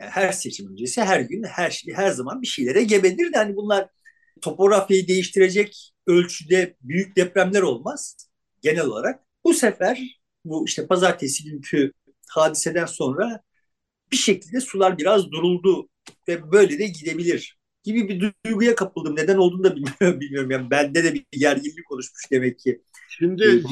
Yani her seçim öncesi her gün her şey her zaman bir şeylere gebedir de hani bunlar topografyayı değiştirecek ölçüde büyük depremler olmaz genel olarak. Bu sefer bu işte pazartesi günkü hadiseden sonra bir şekilde sular biraz duruldu ve böyle de gidebilir gibi bir duyguya kapıldım. Neden olduğunu da bilmiyorum. bilmiyorum. Yani bende de bir gerginlik oluşmuş demek ki. Şimdi e,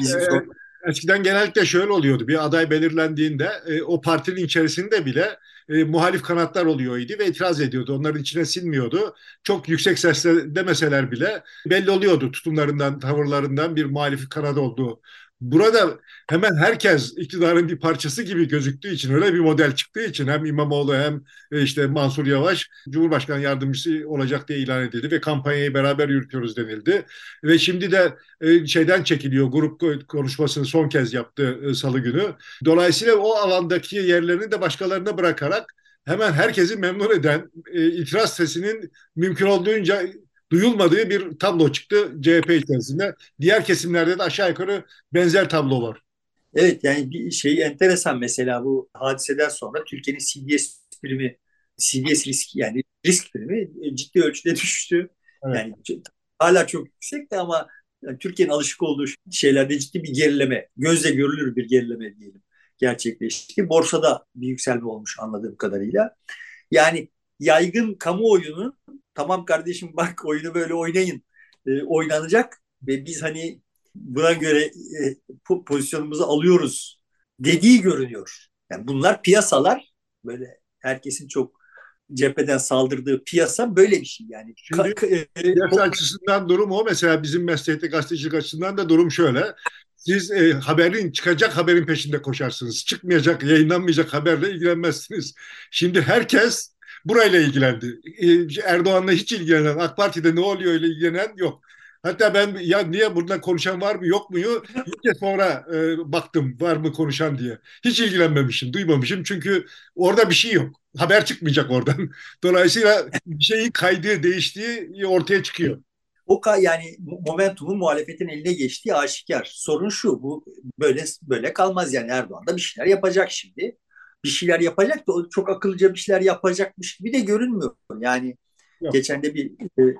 Eskiden genellikle şöyle oluyordu. Bir aday belirlendiğinde e, o partinin içerisinde bile e, muhalif kanatlar oluyordu ve itiraz ediyordu. Onların içine sinmiyordu. Çok yüksek sesle demeseler bile belli oluyordu tutumlarından, tavırlarından bir muhalif kanat olduğu. Burada hemen herkes iktidarın bir parçası gibi gözüktüğü için öyle bir model çıktığı için hem İmamoğlu hem e, işte Mansur Yavaş Cumhurbaşkanı yardımcısı olacak diye ilan edildi ve kampanyayı beraber yürütüyoruz denildi. Ve şimdi de e, şeyden çekiliyor grup konuşmasını son kez yaptı e, salı günü. Dolayısıyla o alandaki yerlerini de başkalarına bırakarak hemen herkesi memnun eden itiraz sesinin mümkün olduğunca duyulmadığı bir tablo çıktı CHP içerisinde. Diğer kesimlerde de aşağı yukarı benzer tablo var. Evet yani bir şey enteresan mesela bu hadiseden sonra Türkiye'nin CDS primi, CDS riski yani risk primi ciddi ölçüde düştü. Evet. Yani hala çok yüksekti ama yani Türkiye'nin alışık olduğu şeylerde ciddi bir gerileme, gözle görülür bir gerileme diyelim gerçekleşti. Borsada bir yükselme olmuş anladığım kadarıyla. Yani yaygın kamuoyunun tamam kardeşim bak oyunu böyle oynayın e, oynanacak ve biz hani buna göre e, pozisyonumuzu alıyoruz dediği görünüyor. Yani bunlar piyasalar böyle herkesin çok cepheden saldırdığı piyasa böyle bir şey yani. Şimdi piyasa açısından durum o. Mesela bizim meslekte gazetecilik açısından da durum şöyle. Siz e, haberin çıkacak haberin peşinde koşarsınız. Çıkmayacak, yayınlanmayacak haberle ilgilenmezsiniz. Şimdi herkes burayla ilgilendi. E, Erdoğan'la hiç ilgilenen, AK Parti'de ne oluyor ile ilgilenen yok. Hatta ben ya niye burada konuşan var mı yok muyu ilk sonra e, baktım var mı konuşan diye. Hiç ilgilenmemişim, duymamışım çünkü orada bir şey yok. Haber çıkmayacak oradan. Dolayısıyla bir şeyin kaydığı, değiştiği ortaya çıkıyor. O yani momentumun muhalefetin eline geçtiği aşikar. Sorun şu, bu böyle böyle kalmaz yani Erdoğan da bir şeyler yapacak şimdi. Bir şeyler yapacak da çok akıllıca bir şeyler yapacakmış gibi de görünmüyor. Yani Yok. geçen de bir e,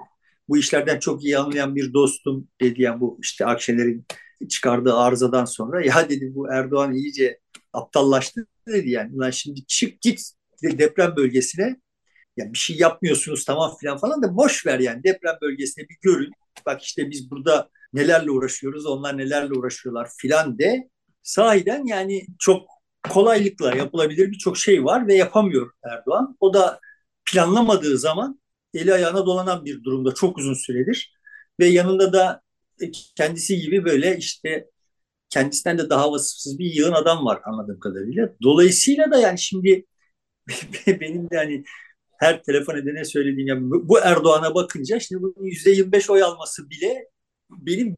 bu işlerden çok iyi anlayan bir dostum dedi yani bu işte Akşener'in çıkardığı arızadan sonra ya dedi bu Erdoğan iyice aptallaştı dedi yani. Ulan şimdi çık git deprem bölgesine yani bir şey yapmıyorsunuz tamam filan falan da boş ver yani deprem bölgesine bir görün. Bak işte biz burada nelerle uğraşıyoruz onlar nelerle uğraşıyorlar filan de sahiden yani çok kolaylıkla yapılabilir birçok şey var ve yapamıyor Erdoğan. O da planlamadığı zaman eli ayağına dolanan bir durumda çok uzun süredir. Ve yanında da kendisi gibi böyle işte kendisinden de daha vasıfsız bir yığın adam var anladığım kadarıyla. Dolayısıyla da yani şimdi benim de hani her telefon edene söylediğim yani bu Erdoğan'a bakınca şimdi bunun %25 oy alması bile benim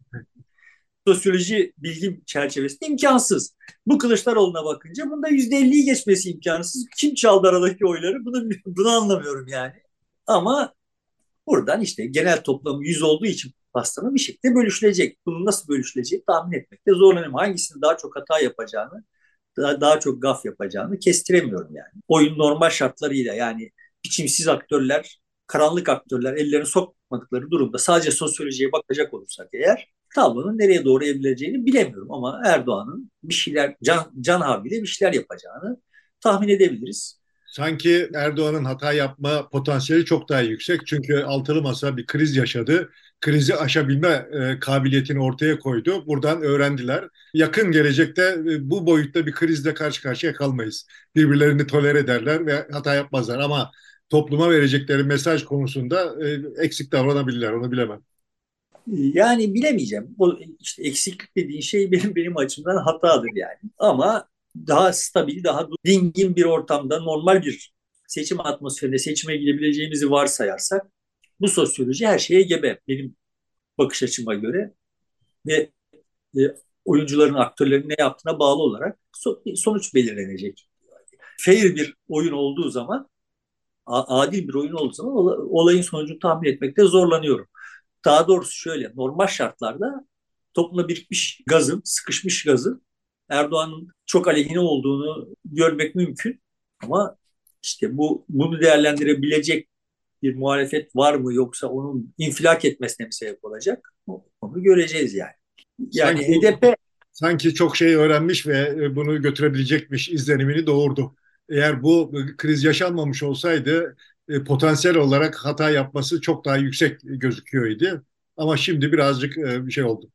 sosyoloji bilgim çerçevesinde imkansız. Bu Kılıçdaroğlu'na bakınca bunda %50'yi geçmesi imkansız. Kim çaldı aradaki oyları bunu, bunu anlamıyorum yani. Ama buradan işte genel toplamı 100 olduğu için pastanın bir şekilde bölüşülecek. Bunun nasıl bölüşüleceği tahmin etmekte zorlanıyorum. Hangisinin daha çok hata yapacağını, daha, daha çok gaf yapacağını kestiremiyorum yani. Oyun normal şartlarıyla yani biçimsiz aktörler, karanlık aktörler ellerini sokmadıkları durumda sadece sosyolojiye bakacak olursak eğer tablonun nereye doğru evrileceğini bilemiyorum ama Erdoğan'ın bir şeyler can, can havliyle bir şeyler yapacağını tahmin edebiliriz. Sanki Erdoğan'ın hata yapma potansiyeli çok daha yüksek. Çünkü altılı masa bir kriz yaşadı. Krizi aşabilme e, kabiliyetini ortaya koydu. Buradan öğrendiler. Yakın gelecekte e, bu boyutta bir krizle karşı karşıya kalmayız. Birbirlerini toler ederler ve hata yapmazlar. Ama topluma verecekleri mesaj konusunda e, eksik davranabilirler. Onu bilemem. Yani bilemeyeceğim. O işte eksiklik dediğin şey benim benim açımdan hatadır yani. Ama daha stabil, daha dingin bir ortamda normal bir seçim atmosferinde seçime gidebileceğimizi varsayarsak bu sosyoloji her şeye gebe benim bakış açıma göre ve e, oyuncuların, aktörlerin ne yaptığına bağlı olarak so, sonuç belirlenecek. Fair bir oyun olduğu zaman, adil bir oyun olduğu zaman olayın sonucunu tahmin etmekte zorlanıyorum. Daha doğrusu şöyle, normal şartlarda toplumda birikmiş gazın, sıkışmış gazın Erdoğan'ın çok aleyhine olduğunu görmek mümkün. Ama işte bu bunu değerlendirebilecek bir muhalefet var mı yoksa onun infilak etmesine mi sebep olacak? Onu göreceğiz yani. Yani sanki, HDP sanki çok şey öğrenmiş ve bunu götürebilecekmiş izlenimini doğurdu. Eğer bu kriz yaşanmamış olsaydı e, potansiyel olarak hata yapması çok daha yüksek gözüküyordu. Ama şimdi birazcık e, bir şey oldu.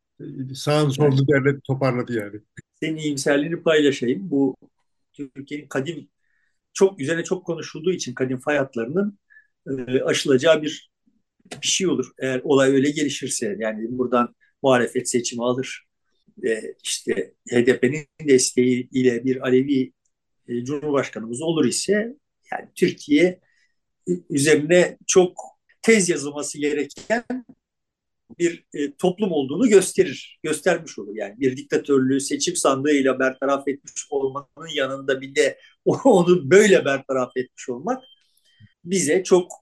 Sağın solunu devlet toparladı yani senin iyimserliğini paylaşayım. Bu Türkiye'nin kadim çok üzerine çok konuşulduğu için kadim fay hatlarının e, aşılacağı bir bir şey olur. Eğer olay öyle gelişirse yani buradan muhalefet seçimi alır ve işte HDP'nin desteğiyle bir Alevi e, Cumhurbaşkanımız olur ise yani Türkiye üzerine çok tez yazılması gereken bir e, toplum olduğunu gösterir, göstermiş olur. Yani bir diktatörlüğü seçim sandığıyla bertaraf etmiş olmanın yanında bir de onu böyle bertaraf etmiş olmak bize çok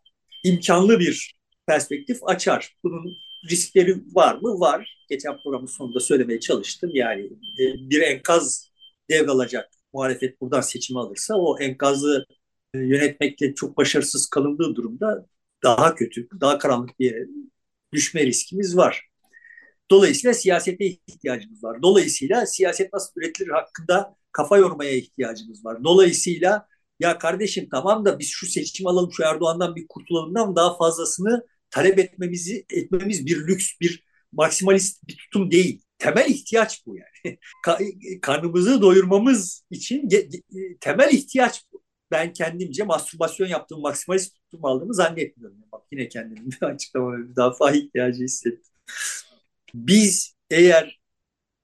imkanlı bir perspektif açar. Bunun riskleri var mı? Var. Geçen programın sonunda söylemeye çalıştım. Yani e, bir enkaz devralacak muhalefet buradan seçimi alırsa o enkazı yönetmekte çok başarısız kalındığı durumda daha kötü, daha karanlık bir yere düşme riskimiz var. Dolayısıyla siyasete ihtiyacımız var. Dolayısıyla siyaset nasıl üretilir hakkında kafa yormaya ihtiyacımız var. Dolayısıyla ya kardeşim tamam da biz şu seçim alalım, şu Erdoğan'dan bir kurtulalımdan daha fazlasını talep etmemizi etmemiz bir lüks, bir maksimalist bir tutum değil. Temel ihtiyaç bu yani. Karnımızı doyurmamız için temel ihtiyaç bu. Ben kendimce mastürbasyon yaptığım maksimalist tutum aldığımı zannetmiyorum. Bak yine kendimi açıklamaya fazla ihtiyacı hissettim. Biz eğer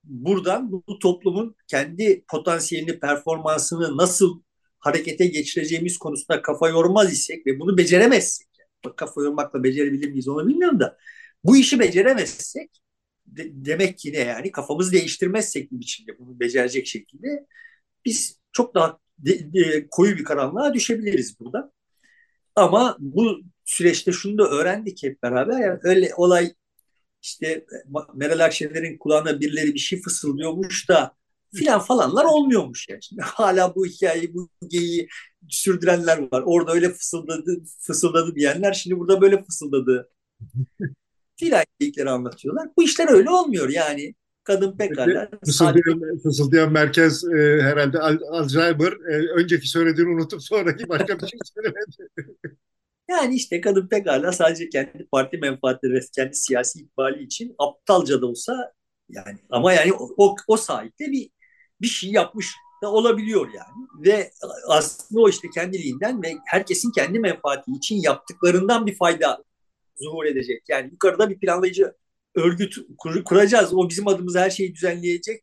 buradan bu toplumun kendi potansiyelini, performansını nasıl harekete geçireceğimiz konusunda kafa yormaz isek ve bunu beceremezsek, bak kafa yormakla becerebilir miyiz onu bilmiyorum da bu işi beceremezsek de, demek ki ne yani kafamızı değiştirmezsek bir biçimde bunu becerecek şekilde biz çok daha de, de, koyu bir karanlığa düşebiliriz burada. Ama bu süreçte şunu da öğrendik hep beraber. Yani öyle olay işte Meral Akşener'in kulağına birileri bir şey fısıldıyormuş da filan falanlar olmuyormuş yani. Şimdi hala bu hikayeyi, bu geyiği sürdürenler var. Orada öyle fısıldadı, fısıldadı diyenler şimdi burada böyle fısıldadı. filan geyikleri anlatıyorlar. Bu işler öyle olmuyor yani. Kadın pekala. Fısıldayan, fısıldayan merkez e, herhalde Alzheimer. E, önceki söylediğini unutup sonraki başka bir şey söylemedi. Yani işte kadın pekala sadece kendi parti menfaatleri ve kendi siyasi ikbali için aptalca da olsa yani ama yani o, o sahipte bir bir şey yapmış da olabiliyor yani. Ve aslında o işte kendiliğinden ve herkesin kendi menfaati için yaptıklarından bir fayda zuhur edecek. Yani yukarıda bir planlayıcı örgüt kur, kuracağız. O bizim adımıza her şeyi düzenleyecek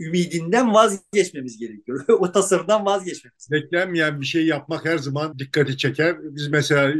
ümidinden vazgeçmemiz gerekiyor. o tasarımdan vazgeçmemiz. Beklenmeyen bir şey yapmak her zaman dikkati çeker. Biz mesela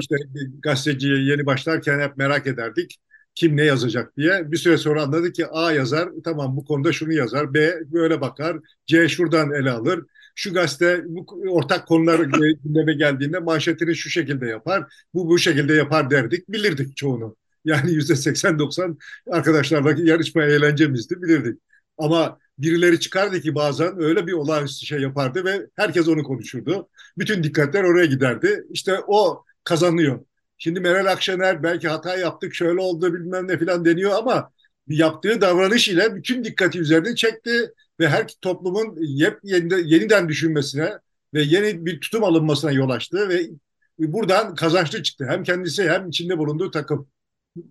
işte gazeteciye yeni başlarken hep merak ederdik. Kim ne yazacak diye. Bir süre sonra anladık ki A yazar, tamam bu konuda şunu yazar. B böyle bakar. C şuradan ele alır. Şu gazete bu ortak konular gündeme geldiğinde manşetini şu şekilde yapar. Bu bu şekilde yapar derdik. Bilirdik çoğunu. Yani yüzde 80-90 arkadaşlarla yarışma eğlencemizdi bilirdik. Ama birileri çıkardı ki bazen öyle bir olağanüstü şey yapardı ve herkes onu konuşurdu. Bütün dikkatler oraya giderdi. İşte o kazanıyor. Şimdi Meral Akşener belki hata yaptık şöyle oldu bilmem ne falan deniyor ama yaptığı davranış ile bütün dikkati üzerine çekti ve her toplumun yep, yeniden düşünmesine ve yeni bir tutum alınmasına yol açtı ve buradan kazançlı çıktı. Hem kendisi hem içinde bulunduğu takım.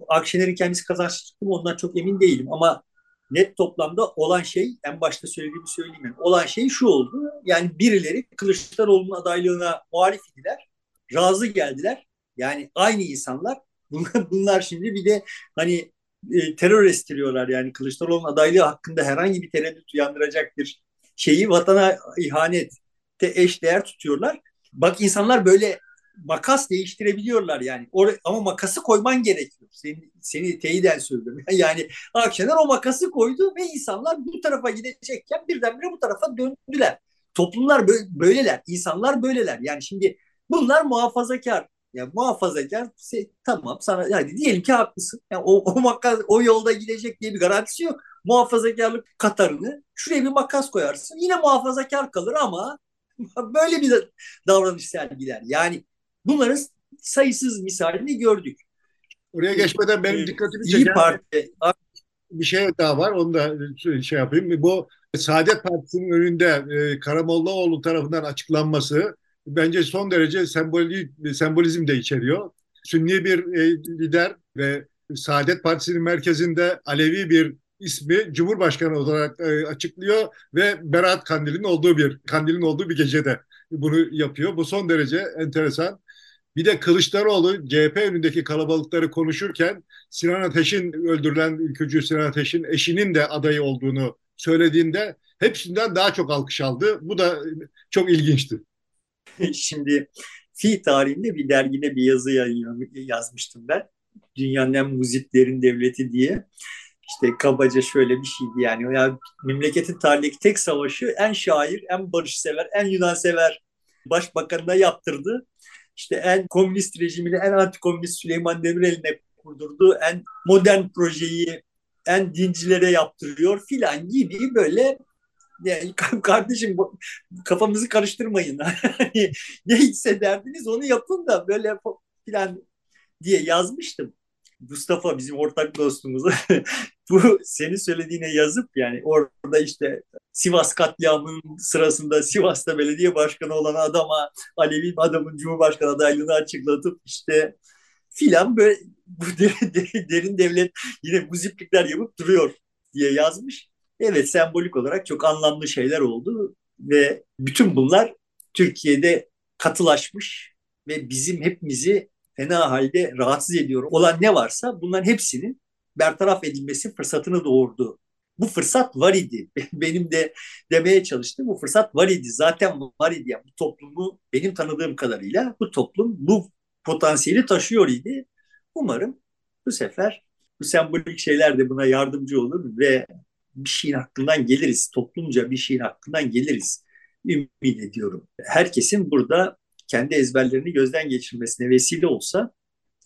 Akşener'in kendisi kazançlı mı ondan çok emin değilim ama net toplamda olan şey en başta söylediğimi söyleyeyim. Yani, olan şey şu oldu. Yani birileri Kılıçdaroğlu'nun adaylığına muhalif idiler. Razı geldiler. Yani aynı insanlar. Bunlar, bunlar şimdi bir de hani e, terör estiriyorlar. Yani Kılıçdaroğlu'nun adaylığı hakkında herhangi bir tereddüt uyandıracak bir şeyi vatana ihanet de eş değer tutuyorlar. Bak insanlar böyle makas değiştirebiliyorlar yani. Or ama makası koyman gerekiyor. Seni, seni teyiden söylüyorum. Yani Akşener o makası koydu ve insanlar bu tarafa gidecekken birdenbire bu tarafa döndüler. Toplumlar bö böyleler, insanlar böyleler. Yani şimdi bunlar muhafazakar. Yani muhafazakar tamam sana yani diyelim ki haklısın. Yani o, o makas o yolda gidecek diye bir garantisi yok. Muhafazakarlık Katarını şuraya bir makas koyarsın. Yine muhafazakar kalır ama böyle bir davranış sergiler. Yani Bunların sayısız misalini gördük. Oraya geçmeden benim dikkatimi çeken İyi Parti bir şey daha var. Onu da şey yapayım. Bu Saadet Partisi'nin önünde e, Karamollaoğlu tarafından açıklanması bence son derece semboli, sembolizm de içeriyor. Sünni bir e, lider ve Saadet Partisi'nin merkezinde Alevi bir ismi Cumhurbaşkanı olarak e, açıklıyor ve Berat Kandil'in olduğu bir Kandil'in olduğu bir gecede bunu yapıyor. Bu son derece enteresan. Bir de Kılıçdaroğlu CHP önündeki kalabalıkları konuşurken Sinan Ateş'in öldürülen ülkücü Sinan Ateş'in eşinin de adayı olduğunu söylediğinde hepsinden daha çok alkış aldı. Bu da çok ilginçti. Şimdi fi tarihinde bir dergide bir yazı yazmıştım ben. Dünyanın en muziplerin devleti diye. İşte kabaca şöyle bir şeydi yani. yani memleketin tarihindeki tek savaşı en şair, en barışsever, en Yunan sever başbakanına yaptırdı işte en komünist rejimini en antikomünist Süleyman Demirel'ine kurdurdu. En modern projeyi en dincilere yaptırıyor filan gibi böyle yani kardeşim kafamızı karıştırmayın. Ne hissederdiniz onu yapın da böyle filan diye yazmıştım. Mustafa bizim ortak dostumuz. Bu senin söylediğine yazıp yani orada işte Sivas katliamının sırasında Sivas'ta belediye başkanı olan adama Alevi adamın Cumhurbaşkanı adaylığını açıklatıp işte filan böyle bu derin, devlet yine muziplikler yapıp duruyor diye yazmış. Evet sembolik olarak çok anlamlı şeyler oldu ve bütün bunlar Türkiye'de katılaşmış ve bizim hepimizi fena halde rahatsız ediyor olan ne varsa bunların hepsinin bertaraf edilmesi fırsatını doğurdu. Bu fırsat var idi. Benim de demeye çalıştığım bu fırsat var idi. Zaten var idi. Yani bu toplumu benim tanıdığım kadarıyla bu toplum bu potansiyeli taşıyor idi. Umarım bu sefer bu sembolik şeyler de buna yardımcı olur ve bir şeyin hakkından geliriz. Toplumca bir şeyin hakkından geliriz. Ümit ediyorum. Herkesin burada kendi ezberlerini gözden geçirmesine vesile olsa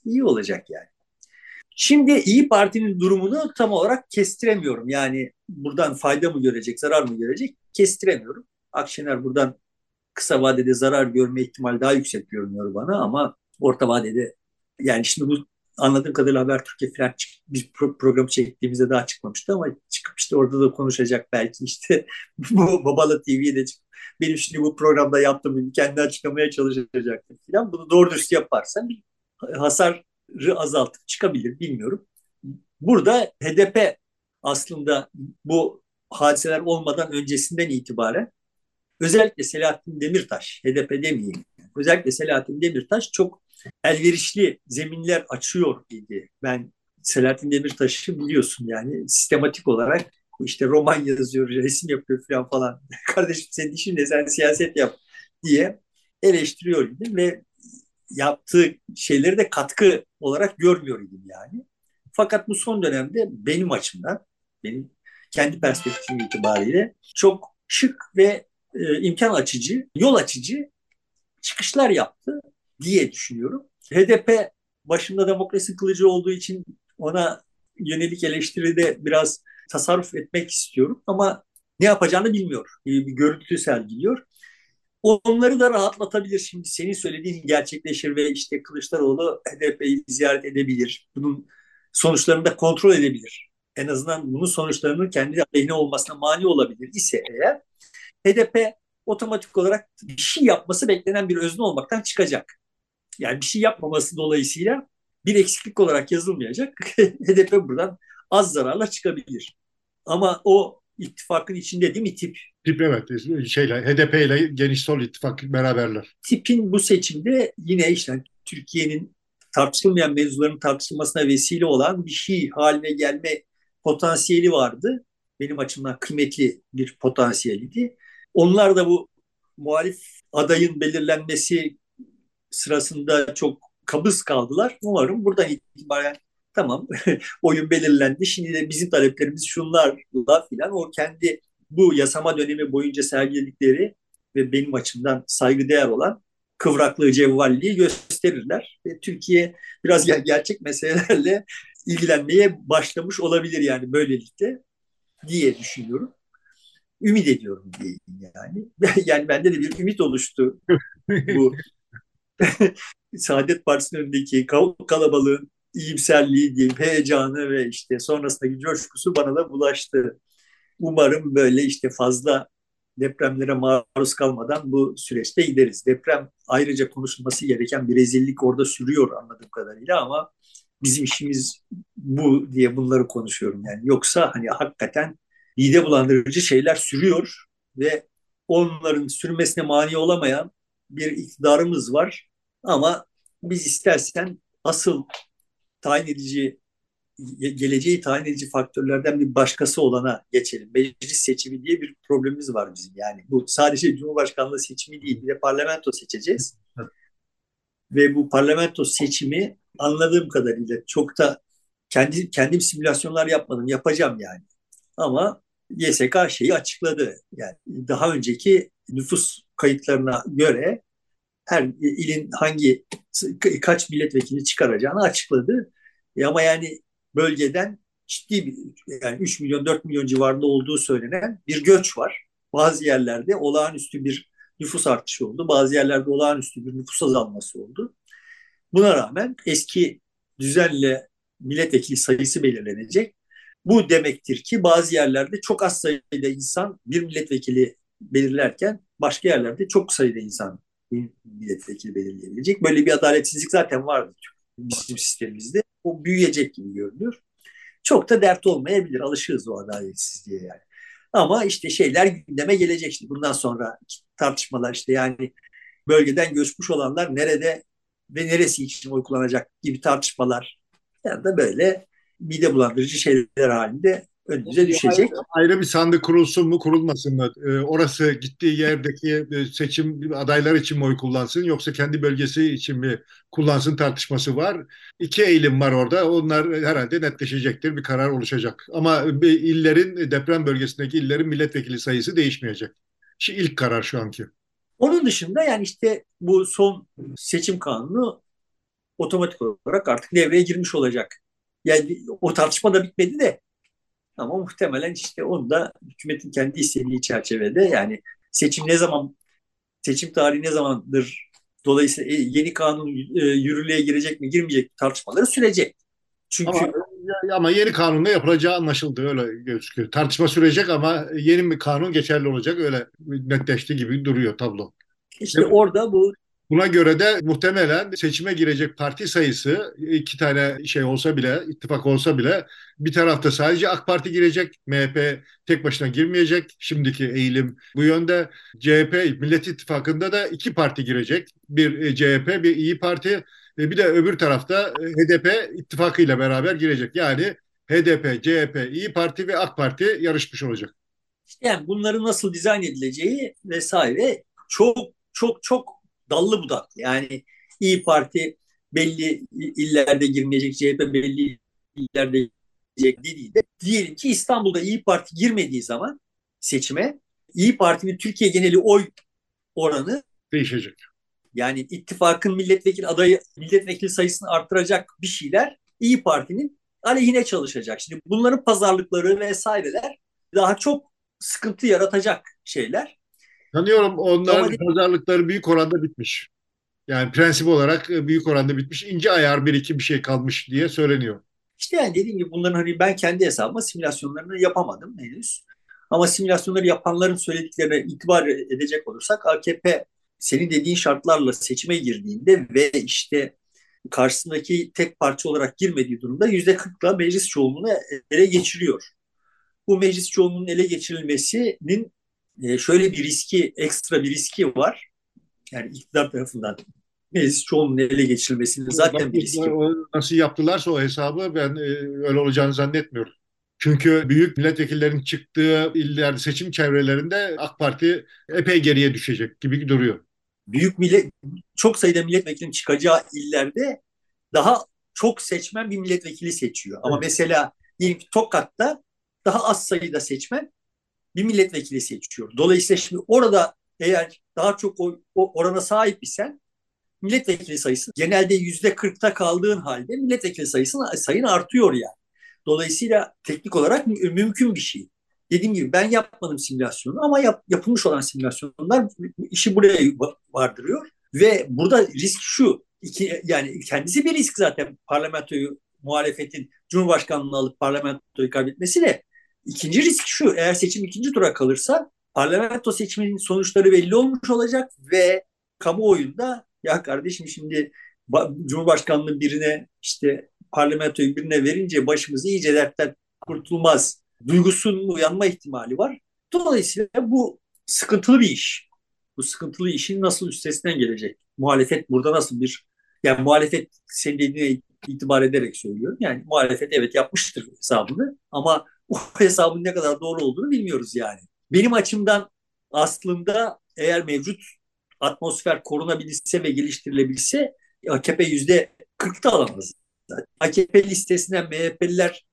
iyi olacak yani. Şimdi İyi Parti'nin durumunu tam olarak kestiremiyorum. Yani buradan fayda mı görecek, zarar mı görecek kestiremiyorum. Akşener buradan kısa vadede zarar görme ihtimali daha yüksek görünüyor bana ama orta vadede yani şimdi bu anladığım kadarıyla Habertürk'e falan bir pro programı çektiğimizde daha çıkmamıştı ama çıkıp işte orada da konuşacak belki işte bu Babala TV'ye de çıkıp benim şimdi bu programda yaptığım kendi açıklamaya çalışacaktır falan. Bunu doğru dürüst yaparsan bir hasarı azaltıp çıkabilir bilmiyorum. Burada HDP aslında bu hadiseler olmadan öncesinden itibaren özellikle Selahattin Demirtaş, HDP demeyeyim, özellikle Selahattin Demirtaş çok elverişli zeminler açıyor idi. Ben Selahattin Demirtaş'ı biliyorsun yani sistematik olarak işte roman yazıyor, resim yapıyor falan falan. Kardeşim senin işin ne sen siyaset yap diye eleştiriyor idim ve yaptığı şeyleri de katkı olarak görmüyor idim yani. Fakat bu son dönemde benim açımdan, benim kendi perspektifim itibariyle çok şık ve e, imkan açıcı, yol açıcı çıkışlar yaptı diye düşünüyorum. HDP başında demokrasi kılıcı olduğu için ona yönelik eleştiride biraz tasarruf etmek istiyorum ama ne yapacağını bilmiyor. Bir, bir görüntü sergiliyor. Onları da rahatlatabilir. Şimdi senin söylediğin gerçekleşir ve işte Kılıçdaroğlu HDP'yi ziyaret edebilir. Bunun sonuçlarını da kontrol edebilir. En azından bunun sonuçlarının kendi aleyhine olmasına mani olabilir ise eğer HDP otomatik olarak bir şey yapması beklenen bir özne olmaktan çıkacak. Yani bir şey yapmaması dolayısıyla bir eksiklik olarak yazılmayacak. HDP buradan az zararla çıkabilir. Ama o ittifakın içinde değil mi tip? Tip evet. Şeyle, HDP ile Geniş Sol ittifak beraberler. Tipin bu seçimde yine işte Türkiye'nin tartışılmayan mevzuların tartışılmasına vesile olan bir şey haline gelme potansiyeli vardı. Benim açımdan kıymetli bir potansiyeliydi. Onlar da bu muhalif adayın belirlenmesi sırasında çok kabız kaldılar. Umarım buradan itibaren tamam oyun belirlendi. Şimdi de bizim taleplerimiz şunlarla filan o kendi bu yasama dönemi boyunca sergiledikleri ve benim açımdan saygıdeğer olan kıvraklığı, cevvalliği gösterirler. Ve Türkiye biraz gerçek meselelerle ilgilenmeye başlamış olabilir yani böylelikle diye düşünüyorum. Ümit ediyorum diyeyim yani. yani bende de bir ümit oluştu bu Saadet Partisi'nin önündeki kalabalığın iyimserliği diyeyim, heyecanı ve işte sonrasındaki coşkusu bana da bulaştı. Umarım böyle işte fazla depremlere maruz kalmadan bu süreçte gideriz. Deprem ayrıca konuşulması gereken bir rezillik orada sürüyor anladığım kadarıyla ama bizim işimiz bu diye bunları konuşuyorum yani. Yoksa hani hakikaten mide bulandırıcı şeyler sürüyor ve onların sürmesine mani olamayan bir iktidarımız var. Ama biz istersen asıl tayin edici geleceği tayin edici faktörlerden bir başkası olana geçelim. Meclis seçimi diye bir problemimiz var bizim. Yani bu sadece Cumhurbaşkanlığı seçimi değil, bir de parlamento seçeceğiz. Ve bu parlamento seçimi anladığım kadarıyla çok da kendi kendim simülasyonlar yapmadım, yapacağım yani. Ama YSK şeyi açıkladı. Yani daha önceki nüfus kayıtlarına göre her ilin hangi kaç milletvekili çıkaracağını açıkladı. E ama yani bölgeden ciddi bir yani 3 milyon 4 milyon civarında olduğu söylenen bir göç var. Bazı yerlerde olağanüstü bir nüfus artışı oldu. Bazı yerlerde olağanüstü bir nüfus azalması oldu. Buna rağmen eski düzenle milletvekili sayısı belirlenecek. Bu demektir ki bazı yerlerde çok az sayıda insan bir milletvekili belirlerken başka yerlerde çok sayıda insan bir milletvekili belirleyebilecek. Böyle bir adaletsizlik zaten vardı bizim sistemimizde. O büyüyecek gibi görünüyor. Çok da dert olmayabilir. Alışığız o adaletsizliğe yani. Ama işte şeyler gündeme gelecek. Şimdi bundan sonra tartışmalar işte yani bölgeden göçmüş olanlar nerede ve neresi için oy kullanacak gibi tartışmalar ya da böyle mide bulandırıcı şeyler halinde önümüze düşecek. Ayrı, ayrı bir sandık kurulsun mu kurulmasın mı? Ee, orası gittiği yerdeki e, seçim adaylar için mi oy kullansın yoksa kendi bölgesi için mi kullansın tartışması var. İki eğilim var orada. Onlar herhalde netleşecektir. Bir karar oluşacak. Ama illerin deprem bölgesindeki illerin milletvekili sayısı değişmeyecek. Şu ilk karar şu anki. Onun dışında yani işte bu son seçim kanunu otomatik olarak artık devreye girmiş olacak. Yani o tartışma da bitmedi de ama muhtemelen işte onu da hükümetin kendi istediği çerçevede yani seçim ne zaman seçim tarihi ne zamandır dolayısıyla e, yeni kanun e, yürürlüğe girecek mi girmeyecek tartışmaları sürecek. Çünkü ama, ama yeni kanunla yapılacağı anlaşıldı öyle gözüküyor. Tartışma sürecek ama yeni bir kanun geçerli olacak öyle netleşti gibi duruyor tablo. İşte orada bu Buna göre de muhtemelen seçime girecek parti sayısı iki tane şey olsa bile, ittifak olsa bile bir tarafta sadece AK Parti girecek, MHP tek başına girmeyecek. Şimdiki eğilim bu yönde. CHP, Millet İttifakı'nda da iki parti girecek. Bir e, CHP, bir İyi Parti, e, bir de öbür tarafta e, HDP ittifakıyla beraber girecek. Yani HDP, CHP, İyi Parti ve AK Parti yarışmış olacak. İşte yani bunların nasıl dizayn edileceği vesaire çok çok çok dallı budak. Yani İyi Parti belli illerde girmeyecek, CHP belli illerde girecek değil de diyelim ki İstanbul'da İyi Parti girmediği zaman seçime İyi Parti'nin Türkiye geneli oy oranı değişecek. Yani ittifakın milletvekili adayı milletvekili sayısını artıracak bir şeyler İyi Parti'nin aleyhine çalışacak. Şimdi bunların pazarlıkları vesaireler daha çok sıkıntı yaratacak şeyler. Sanıyorum onların Ama... pazarlıkları büyük oranda bitmiş. Yani prensip olarak e, büyük oranda bitmiş. İnce ayar bir iki bir şey kalmış diye söyleniyor. İşte yani dediğim gibi bunların hani ben kendi hesabıma simülasyonlarını yapamadım henüz. Ama simülasyonları yapanların söylediklerine itibar edecek olursak AKP senin dediğin şartlarla seçime girdiğinde ve işte karşısındaki tek parça olarak girmediği durumda yüzde kırkla meclis çoğunluğunu ele geçiriyor. Bu meclis çoğunluğunun ele geçirilmesinin e, şöyle bir riski, ekstra bir riski var. Yani iktidar tarafından meclis çoğunluğunun ele geçirilmesinin zaten bir riski var. Nasıl yaptılarsa o hesabı ben e, öyle olacağını zannetmiyorum. Çünkü büyük milletvekillerin çıktığı illerde seçim çevrelerinde AK Parti epey geriye düşecek gibi duruyor. Büyük millet çok sayıda milletvekilinin çıkacağı illerde daha çok seçmen bir milletvekili seçiyor. Ama evet. mesela diyelim ki Tokat'ta daha az sayıda seçmen bir milletvekili seçiyor. Dolayısıyla şimdi orada eğer daha çok o, o orana sahip isen milletvekili sayısı genelde yüzde kırkta kaldığın halde milletvekili sayısının sayın artıyor yani. Dolayısıyla teknik olarak mümkün bir şey. Dediğim gibi ben yapmadım simülasyonu ama yap, yapılmış olan simülasyonlar işi buraya vardırıyor. Ve burada risk şu, iki, yani kendisi bir risk zaten parlamentoyu muhalefetin Cumhurbaşkanlığını alıp parlamentoyu kaybetmesi de İkinci risk şu, eğer seçim ikinci tura kalırsa parlamento seçiminin sonuçları belli olmuş olacak ve kamuoyunda ya kardeşim şimdi Cumhurbaşkanlığı birine işte parlamentoyu birine verince başımız iyice dertten kurtulmaz duygusunun uyanma ihtimali var. Dolayısıyla bu sıkıntılı bir iş. Bu sıkıntılı işin nasıl üstesinden gelecek? Muhalefet burada nasıl bir yani muhalefet senin dediğine itibar ederek söylüyorum. Yani muhalefet evet yapmıştır hesabını ama o hesabın ne kadar doğru olduğunu bilmiyoruz yani. Benim açımdan aslında eğer mevcut atmosfer korunabilse ve geliştirilebilse AKP yüzde 40 da alamaz. AKP listesinden MHP'liler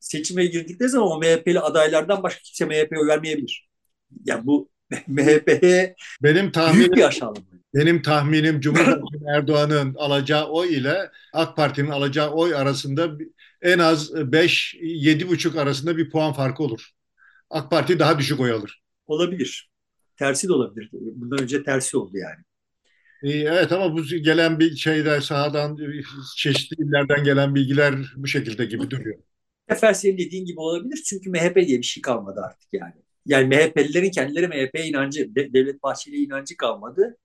seçime girdikleri zaman o MHP'li adaylardan başka kimse MHP'ye vermeyebilir. Yani bu MHP'ye benim tahminim, büyük bir aşağılama. Benim tahminim Cumhurbaşkanı Erdoğan'ın alacağı oy ile AK Parti'nin alacağı oy arasında en az 5-7,5 arasında bir puan farkı olur. AK Parti daha düşük oy alır. Olabilir. Tersi de olabilir. Bundan önce tersi oldu yani. Evet ama bu gelen bir şeyde sahadan çeşitli illerden gelen bilgiler bu şekilde gibi duruyor. sefer senin dediğin gibi olabilir. Çünkü MHP diye bir şey kalmadı artık yani. Yani MHP'lilerin kendileri MHP'ye inancı, Devlet Bahçeli'ye inancı kalmadı.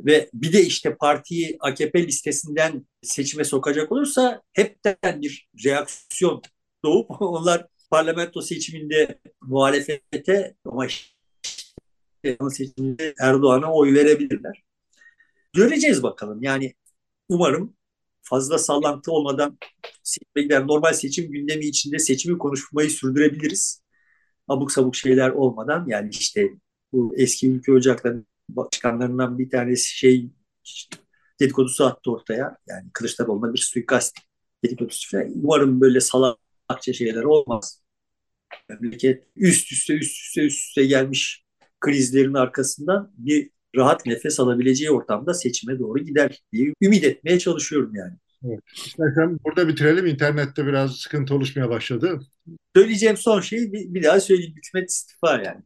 Ve bir de işte partiyi AKP listesinden seçime sokacak olursa hepten bir reaksiyon doğup onlar parlamento seçiminde muhalefete ama işte seçiminde Erdoğan'a oy verebilirler. Göreceğiz bakalım. Yani umarım fazla sallantı olmadan seçime Normal seçim gündemi içinde seçimi konuşmayı sürdürebiliriz. Abuk sabuk şeyler olmadan yani işte bu eski ülke ocaklarının başkanlarından bir tanesi şey dedikodusu attı ortaya. Yani Kılıçdaroğlu'na bir suikast dedikodusu falan. Umarım böyle salakça şeyler olmaz. Memleket üst üste üst üste üst üste gelmiş krizlerin arkasından bir rahat nefes alabileceği ortamda seçime doğru gider diye ümit etmeye çalışıyorum yani. Evet. İstersen burada bitirelim. İnternette biraz sıkıntı oluşmaya başladı. Söyleyeceğim son şey bir, bir daha söyleyeyim. Hükümet istifa yani.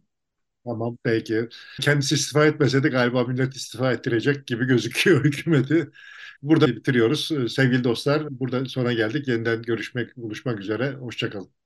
Tamam peki. Kendisi istifa etmese de galiba millet istifa ettirecek gibi gözüküyor hükümeti. Burada bitiriyoruz. Sevgili dostlar burada sona geldik. Yeniden görüşmek, buluşmak üzere. Hoşçakalın.